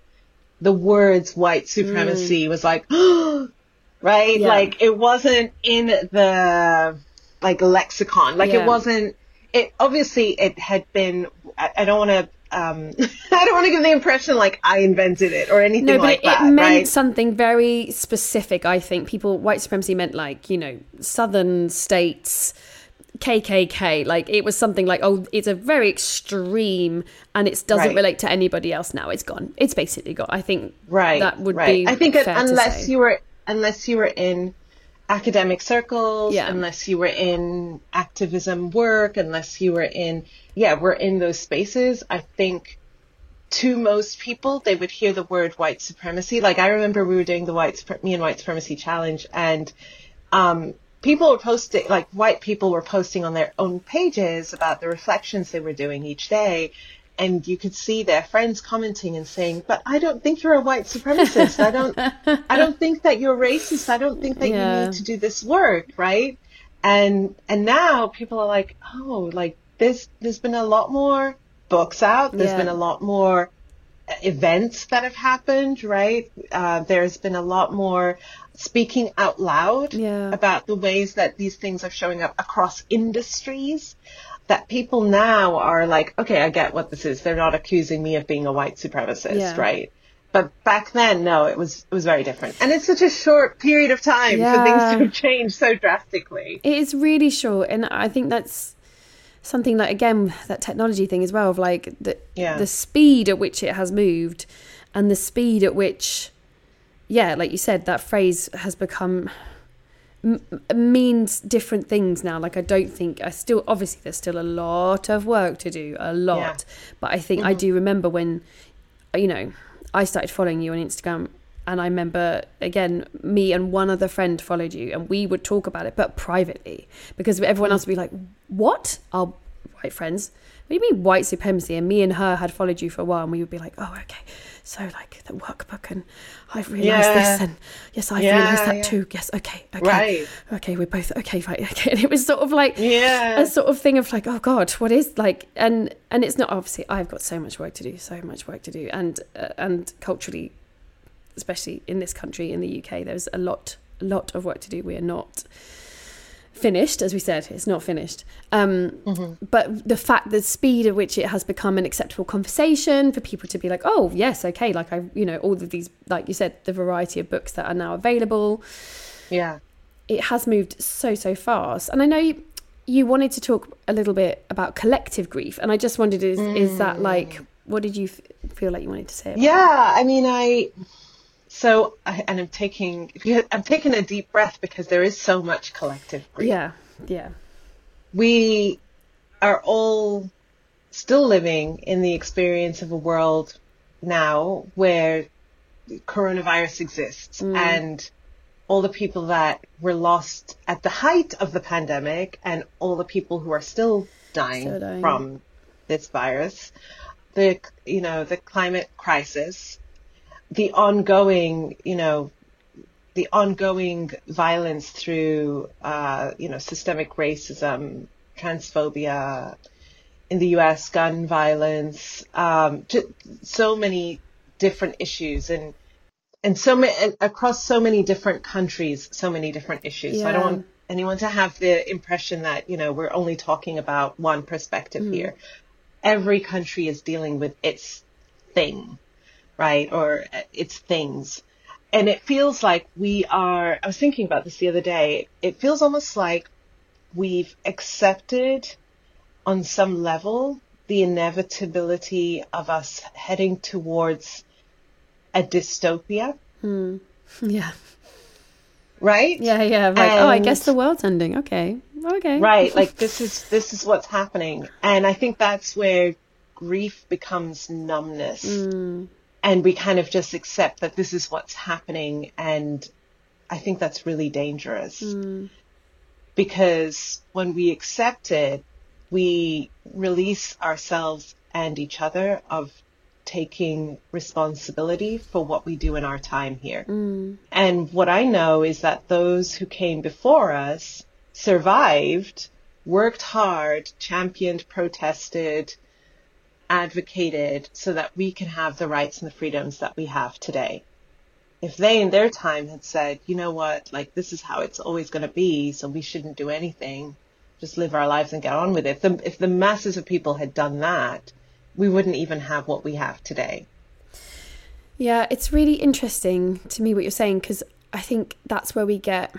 [SPEAKER 2] the words white supremacy mm. was like, <gasps> right?
[SPEAKER 1] Yeah.
[SPEAKER 2] Like it wasn't in the like lexicon. Like
[SPEAKER 1] Yeah.
[SPEAKER 2] it wasn't. It obviously it had been. I, I don't want to. Um, <laughs> I don't want to give the impression like I invented it or anything
[SPEAKER 1] no, but
[SPEAKER 2] like
[SPEAKER 1] it,
[SPEAKER 2] that.
[SPEAKER 1] it meant
[SPEAKER 2] right?
[SPEAKER 1] something very specific. I think people white supremacy meant like you know southern states, KKK. Like it was something like oh, it's a very extreme, and it doesn't
[SPEAKER 2] Right.
[SPEAKER 1] relate to anybody else now. It's gone. It's basically gone. I think
[SPEAKER 2] right
[SPEAKER 1] that would
[SPEAKER 2] right.
[SPEAKER 1] be.
[SPEAKER 2] i think
[SPEAKER 1] to
[SPEAKER 2] unless you were unless you were in academic circles
[SPEAKER 1] Yeah.
[SPEAKER 2] unless you were in activism work unless you were in yeah we're in those spaces i think to most people they would hear the word white supremacy like i remember we were doing the white me and white supremacy challenge and um people were posting like white people were posting on their own pages about the reflections they were doing each day and you could see their friends commenting and saying but i don't think you're a white supremacist i don't i don't think that you're racist i don't think that
[SPEAKER 1] Yeah.
[SPEAKER 2] you need to do this work right and and now people are like oh like there's there's been a lot more books out There's
[SPEAKER 1] Yeah.
[SPEAKER 2] been a lot more events that have happened, right? Uh, there's been a lot more speaking out loud
[SPEAKER 1] Yeah.
[SPEAKER 2] about the ways that these things are showing up across industries. That people now are like, okay, I get what this is. They're not accusing me of being a white supremacist,
[SPEAKER 1] Yeah.
[SPEAKER 2] right? But back then, no, it was it was very different, and it's such a short period of time for things to have changed so drastically.
[SPEAKER 1] It is really short, and I think that's something that again that technology thing as well of like the
[SPEAKER 2] Yeah.
[SPEAKER 1] the speed at which it has moved, and the speed at which, yeah, like you said, that phrase has become m- means different things now. Like I don't think I still obviously there's still a lot of work to do, a lot, but I think I mm-hmm. do remember when, you know, I started following you on Instagram. And I remember again, me and one other friend followed you, and we would talk about it, but privately, because everyone mm. else would be like, "What? Our white friends? What do you mean white supremacy?" And me and her had followed you for a while, and we would be like, "Oh, okay, so like the workbook, and I've realised
[SPEAKER 2] Yeah.
[SPEAKER 1] this, and yes, I've
[SPEAKER 2] Yeah,
[SPEAKER 1] realised that
[SPEAKER 2] yeah.
[SPEAKER 1] too. Yes, okay, okay,
[SPEAKER 2] Right.
[SPEAKER 1] okay, we're both okay, right, <laughs> okay." And it was sort of like
[SPEAKER 2] Yeah.
[SPEAKER 1] a sort of thing of like, "Oh God, what is like?" And and it's not obviously I've got so much work to do, so much work to do, and uh, and culturally especially in this country in the UK there's a lot a lot of work to do we are not finished as we said it's not finished. Um, but the fact the speed at which it has become an acceptable conversation for people to be like oh yes okay like i you know all of these like you said the variety of books that are now available.
[SPEAKER 2] Yeah.
[SPEAKER 1] it has moved so so fast. And i know you, you wanted to talk a little bit about collective grief and i just wondered is is that like what did you f- feel like you wanted to say about
[SPEAKER 2] Yeah, I mean, I so I, and I'm taking I'm taking a deep breath because there is so much collective grief.
[SPEAKER 1] yeah yeah
[SPEAKER 2] We are all still living in the experience of a world now where coronavirus exists mm. and all the people that were lost at the height of the pandemic and all the people who are still dying,
[SPEAKER 1] Still dying.
[SPEAKER 2] from this virus, the you know the climate crisis, the ongoing you know the ongoing violence through uh, you know systemic racism, transphobia, in the U.S. gun violence, um, so many different issues and and so many across so many different countries, so many different issues. So I don't want anyone to have the impression that you know we're only talking about one perspective here. Every country is dealing with its thing, right, or uh, its things, and it feels like we are. I was thinking about this the other day. It feels almost like we've accepted on some level the inevitability of us heading towards a dystopia. <laughs>
[SPEAKER 1] Yeah.
[SPEAKER 2] Right?
[SPEAKER 1] Yeah, yeah. Like, oh, I guess the world's ending. Okay. Okay.
[SPEAKER 2] right <laughs> like this is this is what's happening and i think that's where grief becomes numbness and we kind of just accept that this is what's happening and i think that's really dangerous. Hmm. Because when we accept it we release ourselves and each other of taking responsibility for what we do in our time here. Hmm. And what I know is that those who came before us survived, worked hard, championed, protested, advocated so that we can have the rights and the freedoms that we have today. If they in their time had said, you know what, like this is how it's always going to be, so we shouldn't do anything, just live our lives and get on with it. If the, if the masses of people had done that, we wouldn't even have what we have today.
[SPEAKER 1] Yeah, it's really interesting to me what you're saying because I think that's where we get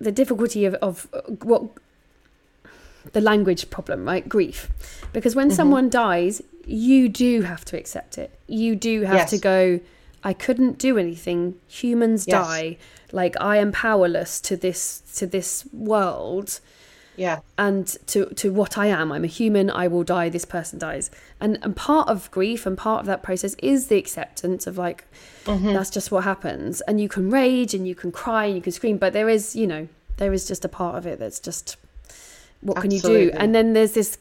[SPEAKER 1] the difficulty of, of what the language problem, right? Grief. Because when mm-hmm. someone dies, you do have to accept it. You do have
[SPEAKER 2] Yes.
[SPEAKER 1] to go, I couldn't do anything. Humans
[SPEAKER 2] Yes.
[SPEAKER 1] die. Like I am powerless to this to this world
[SPEAKER 2] Yeah.
[SPEAKER 1] and to to what I am. I'm a human. I will die. This person dies. And and part of grief and part of that process is the acceptance of like mm-hmm. that's just what happens. And you can rage and you can cry and you can scream, but there is you know there is just a part of it that's just what can you do? And then there's this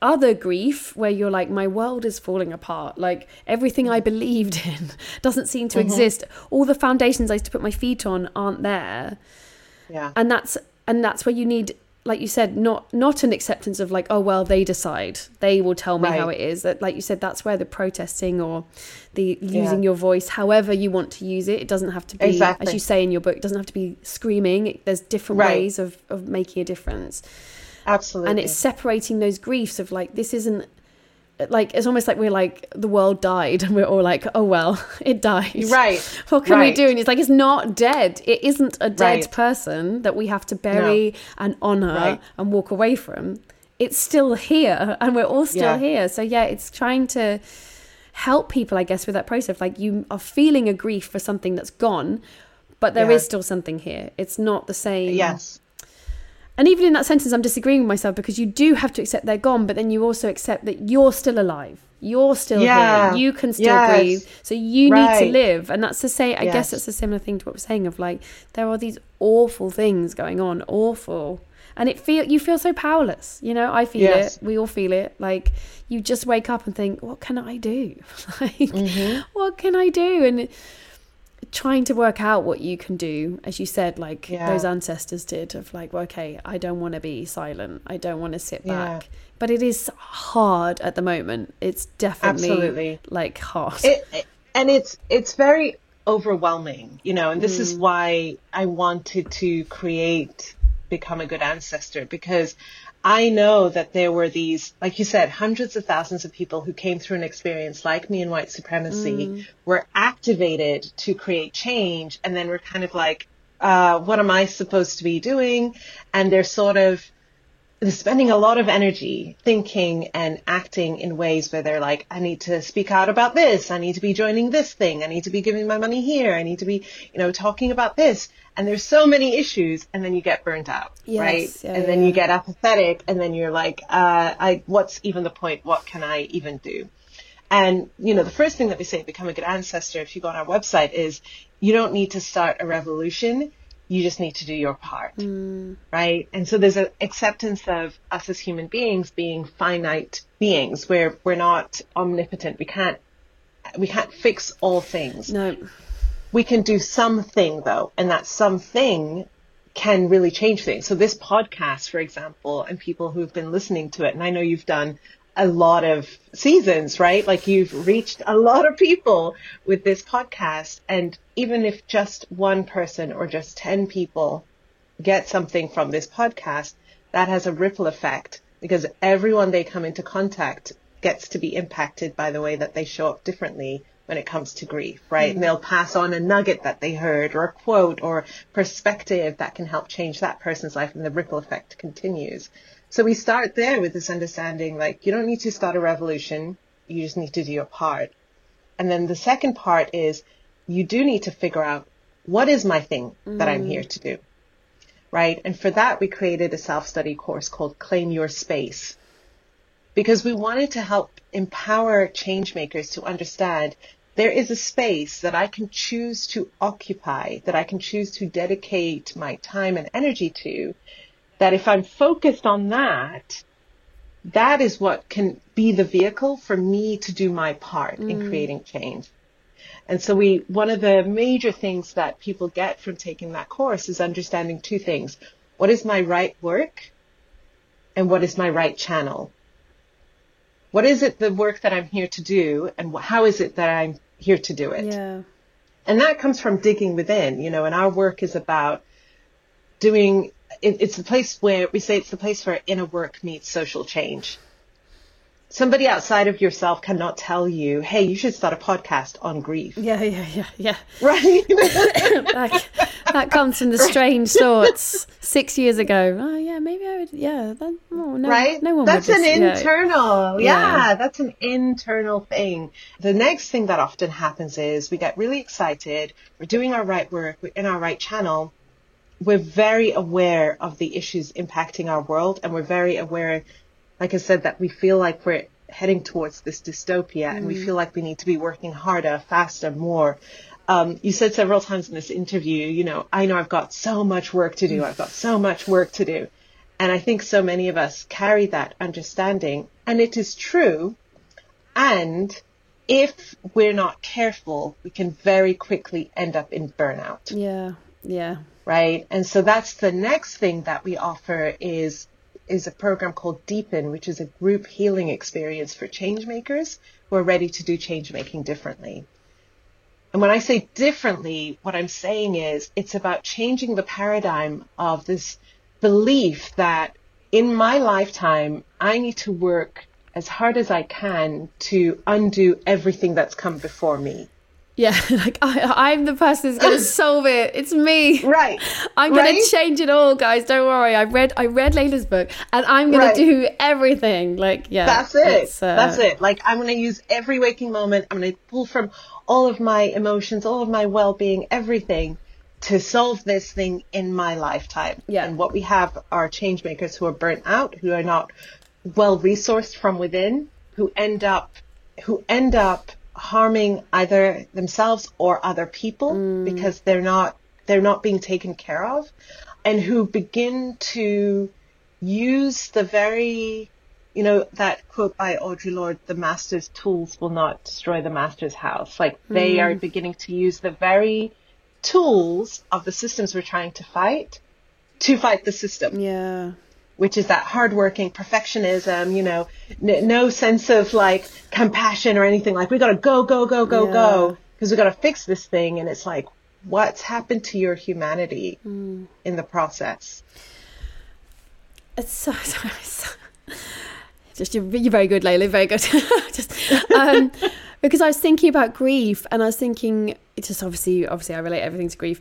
[SPEAKER 1] other grief where you're like my world is falling apart. Like everything i mm. believed <laughs> in doesn't seem to mm-hmm. exist. All the foundations i used to put my feet on aren't there.
[SPEAKER 2] Yeah.
[SPEAKER 1] and that's and that's where you need like you said not not an acceptance of like oh well they decide. They will tell me how it is. That like you said that's where the protesting or the using
[SPEAKER 2] Yeah.
[SPEAKER 1] your voice however you want to use it it doesn't have to be
[SPEAKER 2] Exactly.
[SPEAKER 1] as you say in your book it doesn't have to be screaming. There's different
[SPEAKER 2] Right.
[SPEAKER 1] ways of of making a difference
[SPEAKER 2] Absolutely.
[SPEAKER 1] and it's separating those griefs of like this isn't like it's almost like we're like the world died and we're all like oh well <laughs> it died
[SPEAKER 2] Right. <laughs>
[SPEAKER 1] what can we do and it's like it's not dead it isn't a dead
[SPEAKER 2] Right.
[SPEAKER 1] person that we have to bury and honor
[SPEAKER 2] Right.
[SPEAKER 1] and walk away from it's still here <laughs> and we're all still
[SPEAKER 2] Yeah.
[SPEAKER 1] here so yeah it's trying to help people i guess with that process like you are feeling a grief for something that's gone but there is
[SPEAKER 2] Yeah.
[SPEAKER 1] still something here it's not the same
[SPEAKER 2] yes.
[SPEAKER 1] And even in that sentence, I'm disagreeing with myself because you do have to accept they're gone, but then you also accept that you're still alive. You're still
[SPEAKER 2] Yeah.
[SPEAKER 1] here. You can still
[SPEAKER 2] Yes.
[SPEAKER 1] breathe. So you need to live. And that's the say. I guess
[SPEAKER 2] Yes.
[SPEAKER 1] that's a similar thing to what we're saying of like there are these awful things going on, awful, and it feel you feel so powerless. You know, I feel
[SPEAKER 2] Yes.
[SPEAKER 1] it. We all feel it. Like you just wake up and think, what can I do? <laughs> like
[SPEAKER 2] Mm-hmm.
[SPEAKER 1] what can I do? And trying to work out what you can do as you said like
[SPEAKER 2] Yeah.
[SPEAKER 1] those ancestors did of like well, okay i don't want to be silent i don't want to sit
[SPEAKER 2] Yeah.
[SPEAKER 1] back but it is hard at the moment it's definitely
[SPEAKER 2] Absolutely.
[SPEAKER 1] like hard
[SPEAKER 2] it, it- and it's it's very overwhelming you know and this is mm. why i wanted to create become a good ancestor because i know that there were these like you said hundreds of thousands of people who came through an experience like me in white supremacy were activated to create change and then we're kind of like uh, what am i supposed to be doing? And they're sort of they're spending a lot of energy thinking and acting in ways where they're like, I need to speak out about this. I need to be joining this thing. I need to be giving my money here. I need to be, you know, talking about this. And there's so many issues and then you get burnt out,
[SPEAKER 1] Yes,
[SPEAKER 2] right?
[SPEAKER 1] yeah,
[SPEAKER 2] and then
[SPEAKER 1] yeah.
[SPEAKER 2] you get apathetic and then you're like, uh, I, what's even the point? What can I even do? And, you know, the first thing that we say, become a good ancestor, if you go on our website is you don't need to start a revolution. You just need to do your part mm. right? And so there's an acceptance of us as human beings being finite beings where we're not omnipotent. We can't, we can't fix all things.
[SPEAKER 1] no
[SPEAKER 2] We can do something though, and that something can really change things. So this podcast, for example, and people who've been listening to it, and I know you've done a lot of seasons, right? Like you've reached a lot of people with this podcast. And even if just one person or just 10 people get something from this podcast, that has a ripple effect because everyone they come into contact gets to be impacted by the way that they show up differently when it comes to grief, right? And they'll pass on a nugget that they heard or a quote or perspective that can help change that person's life and the ripple effect continues. So we start there with this understanding like you don't need to start a revolution, you just need to do your part. And then the second part is you do need to figure out what is my thing that I'm mm. here to do. Right? And for that we created a self-study course called Claim Your Space because we wanted to help empower change makers to understand there is a space that I can choose to occupy, that I can choose to dedicate my time and energy to, that if I'm focused on that, that is what can be the vehicle for me to do my part in mm. creating change. And so we, one of the major things that people get from taking that course is understanding two things. What is my right work? And what is my right channel? What is it, the work that I'm here to do? And how is it that I'm here to do it?
[SPEAKER 1] Yeah.
[SPEAKER 2] And that comes from digging within, you know, and our work is about doing, it, it's the place where we say it's the place where inner work meets social change. Somebody outside of yourself cannot tell you, hey, you should start a podcast on grief.
[SPEAKER 1] Yeah, yeah, yeah, yeah. <laughs>
[SPEAKER 2] Right? <laughs>
[SPEAKER 1] That, that comes from the strange thoughts six years ago. Oh, yeah, maybe I would. Yeah, that, oh, no,
[SPEAKER 2] right?
[SPEAKER 1] No one
[SPEAKER 2] that's
[SPEAKER 1] would
[SPEAKER 2] an
[SPEAKER 1] just,
[SPEAKER 2] internal. Yeah.
[SPEAKER 1] Yeah.
[SPEAKER 2] that's an internal thing. The next thing that often happens is we get really excited. We're doing our right work. We're in our right channel. We're very aware of the issues impacting our world, and we're very aware, like I said, that we feel like we're heading towards this dystopia, and we feel like we need to be working harder, faster, more. Um, you said several times in this interview, you know, I know I've got so much work to do. I've got so much work to do. And I think so many of us carry that understanding, and it is true. And if we're not careful, we can very quickly end up in burnout,
[SPEAKER 1] Yeah, yeah.
[SPEAKER 2] right? And so that's the next thing that we offer is is a program called Deepen, which is a group healing experience for change makers who are ready to do change making differently. And when I say differently, what I'm saying is it's about changing the paradigm of this belief that in my lifetime, I need to work as hard as I can to undo everything that's come before me.
[SPEAKER 1] Yeah, <laughs> like I, I'm the person who's going to solve it. It's me.
[SPEAKER 2] Right. <laughs>
[SPEAKER 1] I'm going
[SPEAKER 2] Right?
[SPEAKER 1] to change it all, guys. Don't worry. I read I read Layla's book, and I'm going
[SPEAKER 2] Right.
[SPEAKER 1] to do everything. Like, yeah,
[SPEAKER 2] That's it.
[SPEAKER 1] uh,
[SPEAKER 2] That's it. Like I'm going to use every waking moment. I'm going to pull from all of my emotions, all of my well-being, everything to solve this thing in my lifetime.
[SPEAKER 1] Yeah.
[SPEAKER 2] And what we have are change makers who are burnt out, who are not well resourced from within, who end up who end up harming either themselves or other people mm. because they're not they're not being taken care of and who begin to use the very you know that quote by Audre Lorde the master's tools will not destroy the master's house. Like they mm. are beginning to use the very tools of the systems we're trying to fight to fight the system.
[SPEAKER 1] Yeah,
[SPEAKER 2] which is that hardworking perfectionism, you know, n- no sense of like compassion or anything. Like we got to go, go, go, go,
[SPEAKER 1] Yeah.
[SPEAKER 2] go, because we got to fix this thing. And it's like, what's happened to your humanity
[SPEAKER 1] Hmm.
[SPEAKER 2] in the process?
[SPEAKER 1] it's so, <laughs> sorry, so just you're, you're very good, Layla. Very good. <laughs> just um, because I was thinking about grief, and I was thinking it's just obviously, obviously, I relate everything to grief.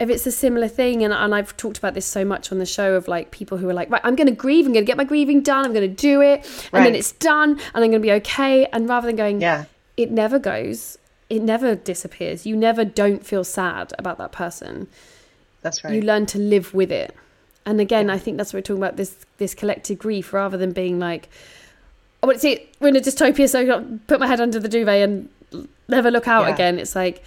[SPEAKER 1] If it's a similar thing, and, and I've talked about this so much on the show of like people who are like, right, I'm going to grieve, I'm going to get my grieving done, I'm going to do it, and then it's done, and I'm going to be okay. And rather than going,
[SPEAKER 2] Yeah.
[SPEAKER 1] it never goes, it never disappears. You never don't feel sad about that person
[SPEAKER 2] That's right.
[SPEAKER 1] you learn to live with it and again i think that's what we're talking about this this collective grief rather than being like oh it's it we're in a dystopia so i put my head under the duvet and never look out
[SPEAKER 2] Yeah.
[SPEAKER 1] again it's like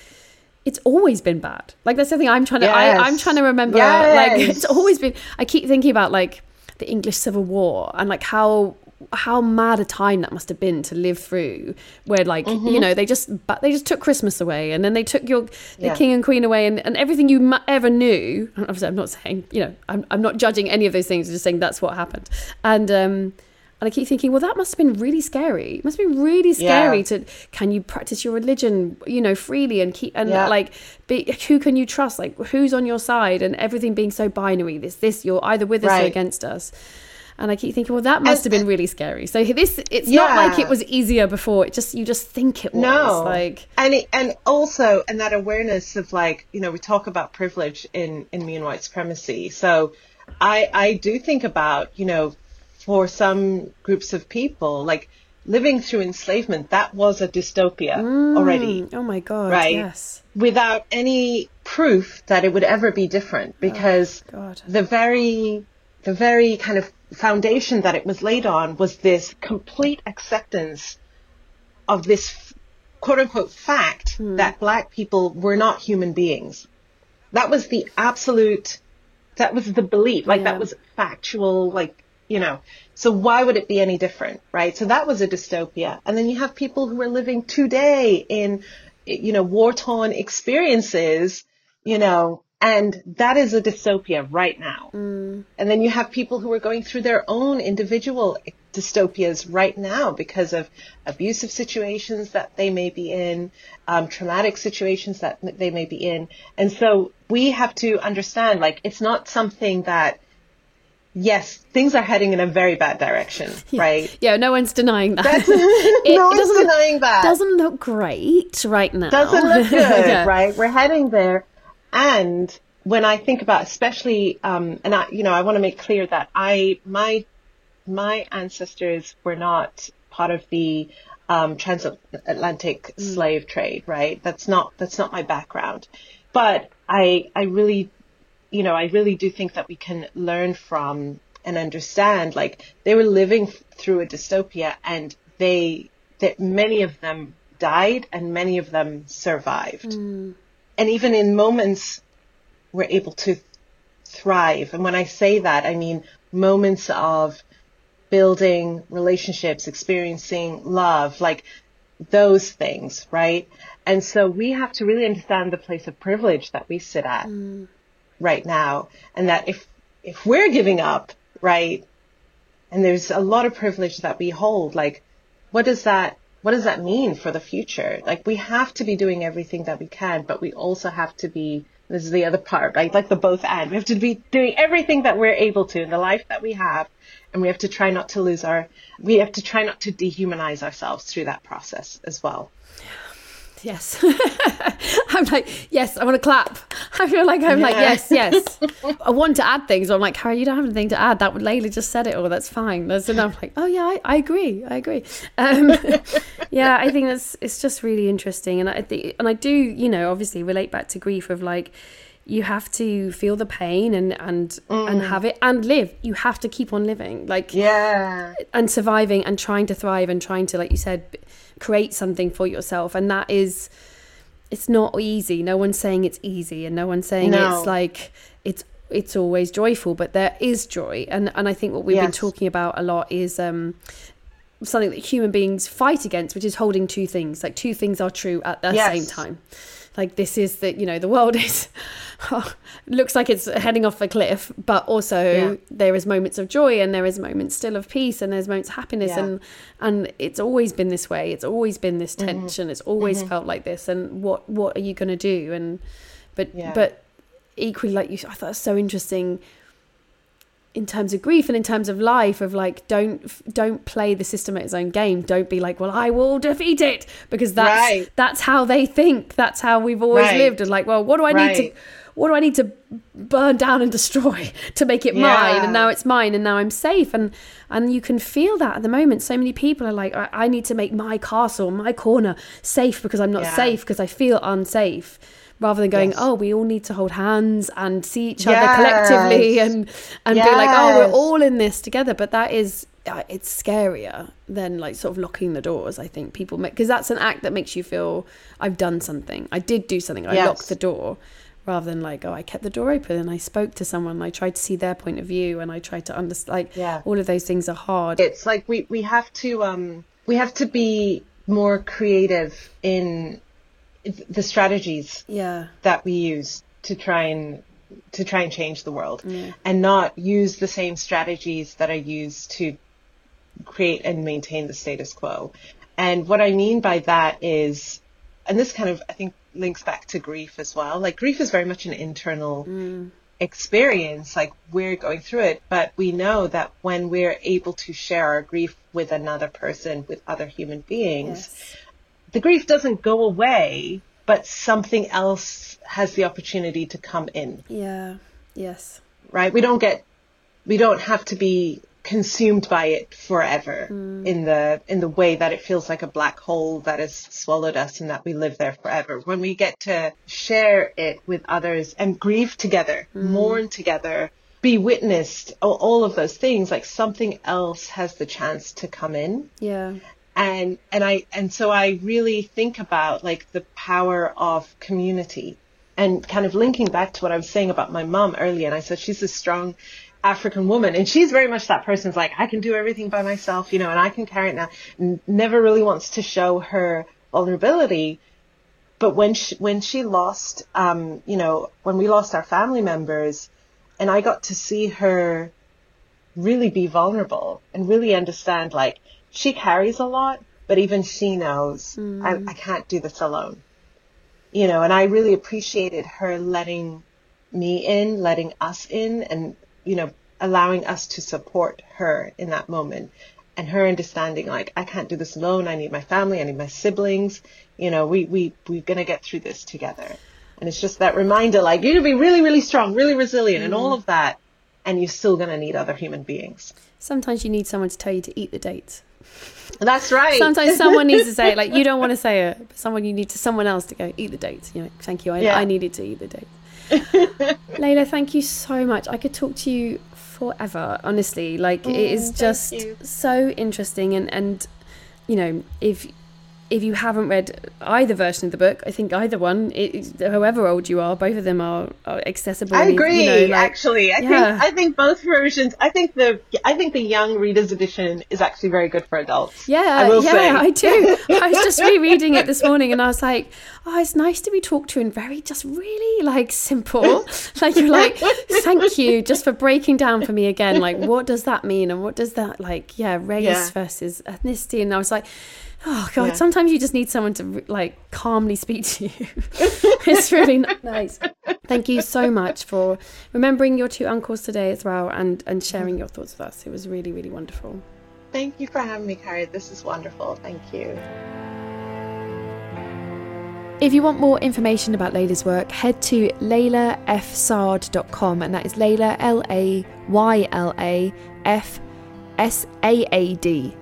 [SPEAKER 1] it's always been bad like that's the thing i'm trying to I, i'm trying to remember like <laughs> it's always been i keep thinking about like the english civil war and like how how mad a time that must have been to live through where like
[SPEAKER 2] Mm-hmm.
[SPEAKER 1] you know they just but they just took christmas away and then they took your the
[SPEAKER 2] Yeah.
[SPEAKER 1] king and queen away and, and everything you mu- ever knew obviously i'm not saying you know I'm, I'm not judging any of those things I'm just saying that's what happened and um and I keep thinking, well, that must have been really scary. It must have been really scary
[SPEAKER 2] Yeah.
[SPEAKER 1] to can you practice your religion, you know, freely and keep and
[SPEAKER 2] Yeah.
[SPEAKER 1] like be who can you trust? Like who's on your side and everything being so binary. This this you're either with us or against us. And I keep thinking, well, that must have been really scary. So this, it's not like it was easier before. It just, you just think it was.
[SPEAKER 2] No,
[SPEAKER 1] Like,
[SPEAKER 2] and it, and also and that awareness of like you know we talk about privilege in in me and white supremacy. So I I do think about you know for some groups of people like living through enslavement that was a dystopia mm, already
[SPEAKER 1] oh my God.
[SPEAKER 2] right
[SPEAKER 1] Yes.
[SPEAKER 2] without any proof that it would ever be different oh, because
[SPEAKER 1] God.
[SPEAKER 2] the very the very kind of foundation that it was laid on was this complete acceptance of this quote unquote fact hmm. that black people were not human beings. That was the absolute, that was the belief, like
[SPEAKER 1] Yeah.
[SPEAKER 2] that was factual, like, you know, so why would it be any different, right? So that was a dystopia. And then you have people who are living today in, you know, war torn experiences, you know, and that is a dystopia right now. And then you have people who are going through their own individual dystopias right now because of abusive situations that they may be in, um, traumatic situations that they may be in. And so we have to understand, like, it's not something that, yes, things are heading in a very bad direction, <laughs> right?
[SPEAKER 1] Yeah, no one's denying that. <laughs> <laughs> It
[SPEAKER 2] no one's
[SPEAKER 1] doesn't-
[SPEAKER 2] denying that.
[SPEAKER 1] Doesn't look great right now.
[SPEAKER 2] doesn't look good,
[SPEAKER 1] Yeah.
[SPEAKER 2] right? We're heading there. And when I think about, especially, um, and I, you know, I want to make clear that I, my, my ancestors were not part of the um, transatlantic slave trade, right? That's not that's not my background. But I, I really, you know, I really do think that we can learn from and understand. Like they were living through a dystopia, and they, that many of them died, and many of them survived. Hmm. And even in moments, we're able to thrive. And when I say that, I mean moments of building relationships, experiencing love, like those things, right? And so we have to really understand the place of privilege that we sit at hmm. Right now. And that if, if we're giving up, right? And there's a lot of privilege that we hold, like, what does that, what does that mean for the future? Like, we have to be doing everything that we can, but we also have to be, this is the other part, right? Like the both and. We have to be doing everything that we're able to in the life that we have. And we have to try not to lose our, we have to try not to dehumanize ourselves through that process as well.
[SPEAKER 1] Yes. <laughs> I'm like, yes, I want to clap. <laughs> I feel like I'm like, yes, yes. <laughs> I want to add things. I'm like, Harry, you don't have anything to add. That would Layla just said it all. That's fine. That's enough. Like, oh yeah, I, I agree. I agree. Um, yeah, I think that's it's just really interesting, and I think, and I do, you know, obviously relate back to grief of like. You have to feel the pain and and and have it and live. You have to keep on living, like
[SPEAKER 2] Yeah.
[SPEAKER 1] and surviving and trying to thrive and trying to like you said create something for yourself and that is it's not easy. No one's saying it's easy and no one's saying
[SPEAKER 2] No.
[SPEAKER 1] it's like it's it's always joyful but there is joy. And and i think what we've been talking about a lot is um something that human beings fight against which is holding two things. Like two things are true at the
[SPEAKER 2] Yes.
[SPEAKER 1] same time like this is that you know the world <laughs> is looks like it's heading off a cliff but also
[SPEAKER 2] Yeah.
[SPEAKER 1] there is moments of joy and there is moments still of peace and there's moments of happiness
[SPEAKER 2] Yeah.
[SPEAKER 1] and and it's always been this way it's always been this
[SPEAKER 2] Mm-hmm.
[SPEAKER 1] tension it's always felt like this and what what are you going to do and but
[SPEAKER 2] Yeah.
[SPEAKER 1] but equally like you i thought it was so interesting in terms of grief and in terms of life of like don't don't play the system at its own game. Don't be like well i will defeat it because that's
[SPEAKER 2] Right.
[SPEAKER 1] that's how they think. That's how we've always
[SPEAKER 2] Right.
[SPEAKER 1] lived. And like well what do i need to what do i need to burn down and destroy <laughs> to make it mine? And now it's mine and now i'm safe. And and you can feel that at the moment. So many people are like i, I need to make my castle my corner safe because i'm not
[SPEAKER 2] Yeah.
[SPEAKER 1] safe because i feel unsafe rather than going
[SPEAKER 2] Yes.
[SPEAKER 1] oh we all need to hold hands and see each other
[SPEAKER 2] Yes.
[SPEAKER 1] collectively and and be like oh we're all in this together but that is uh, it's scarier than like sort of locking the doors i think people make because that's an act that makes you feel i've done something i did do something i
[SPEAKER 2] Yes.
[SPEAKER 1] locked the door rather than like oh i kept the door open and i spoke to someone and i tried to see their point of view and i tried to understand like
[SPEAKER 2] Yeah.
[SPEAKER 1] all of those things are hard
[SPEAKER 2] it's like we we have to um we have to be more creative in the strategies
[SPEAKER 1] yeah
[SPEAKER 2] that we use to try and to try and change the world and not use the same strategies that are used to create and maintain the status quo and what i mean by that is and this kind of i think links back to grief as well like grief is very much an internal mm. experience. Like we're going through it, but we know that when we're able to share our grief with another person, with other human beings, yes. The grief doesn't go away, but something else has the opportunity to come in.
[SPEAKER 1] Yeah. Yes.
[SPEAKER 2] Right? We don't get, we don't have to be consumed by it forever mm. in the in the way that it feels like a black hole that has swallowed us and that we live there forever when we get to share it with others and grieve together mm. mourn together be witnessed all, all of those things like something else has the chance to come in
[SPEAKER 1] yeah
[SPEAKER 2] and and I and so I really think about like the power of community and kind of linking back to what I was saying about my mom earlier and I said she's a strong African woman. And she's very much that person's like, I can do everything by myself, you know, and I can carry it now. never really wants to show her vulnerability. But when she, when she lost, um, you know, when we lost our family members and I got to see her really be vulnerable and really understand, like, she carries a lot, but even she knows mm. I, I can't do this alone. You know, and I really appreciated her letting me in, letting us in, and you know, allowing us to support her in that moment and her understanding like I can't do this alone. I need my family. I need my siblings. You know, we we we're gonna get through this together. And it's just that reminder, like you're gonna be really really strong, really resilient, mm. and all of that, and you're still gonna need other human beings.
[SPEAKER 1] Sometimes you need someone to tell you to eat the dates.
[SPEAKER 2] That's right.
[SPEAKER 1] Sometimes someone needs to say it. Like you don't want to <laughs> say it, but someone you need to someone else to go eat the dates. You know, thank you. I, yeah. I needed to eat the dates. <laughs> Layla, thank you so much. I could talk to you forever, honestly. Like, it is mm, just so interesting. And, and, you know, if if you haven't read either version of the book, I think either one, it, however old you are, both of them are, are accessible.
[SPEAKER 2] I agree. You know, like, actually, I yeah. think I think both versions. I think the I think the young readers edition is actually very good for adults.
[SPEAKER 1] Yeah, I yeah, say. I do. <laughs> I was just rereading it this morning, and I was like, oh, it's nice to be talked to in very just really like simple. <laughs> like you're like, thank you just for breaking down for me again. Like, what does that mean, and what does that like? Yeah, race yeah. versus ethnicity, and I was like Oh god, yeah. sometimes you just need someone to like calmly speak to you. <laughs> it's really nice. Thank you so much for remembering your two uncles today as well and and sharing your thoughts with us. It was really really wonderful.
[SPEAKER 2] Thank you for having me, Carrie. This is wonderful. Thank you.
[SPEAKER 1] If you want more information about Layla's work, head to laylafsaad.com and that is Layla L A Y L A F S A A D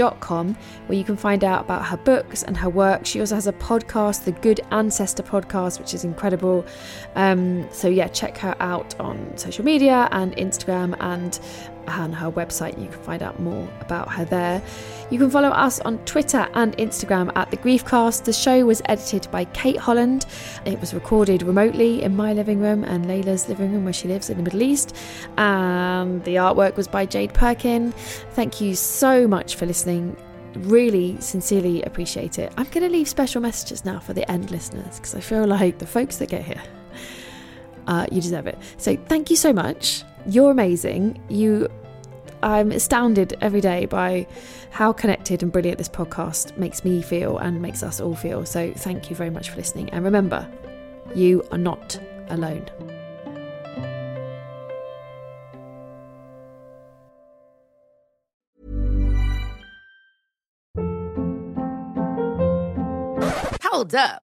[SPEAKER 1] Where you can find out about her books and her work. She also has a podcast, the Good Ancestor podcast, which is incredible. Um, so, yeah, check her out on social media and Instagram and on her website. You can find out more about her there. You can follow us on Twitter and Instagram at The Griefcast. The show was edited by Kate Holland. It was recorded remotely in my living room and Layla's living room where she lives in the Middle East. And the artwork was by Jade Perkin. Thank you so much for listening. Really, sincerely appreciate it. I'm going to leave special messages now for the end listeners because I feel like the folks that get here, uh, you deserve it. So, thank you so much. You're amazing. You I'm astounded every day by how connected and brilliant this podcast makes me feel and makes us all feel. So thank you very much for listening. And remember, you are not alone.
[SPEAKER 3] Hold up.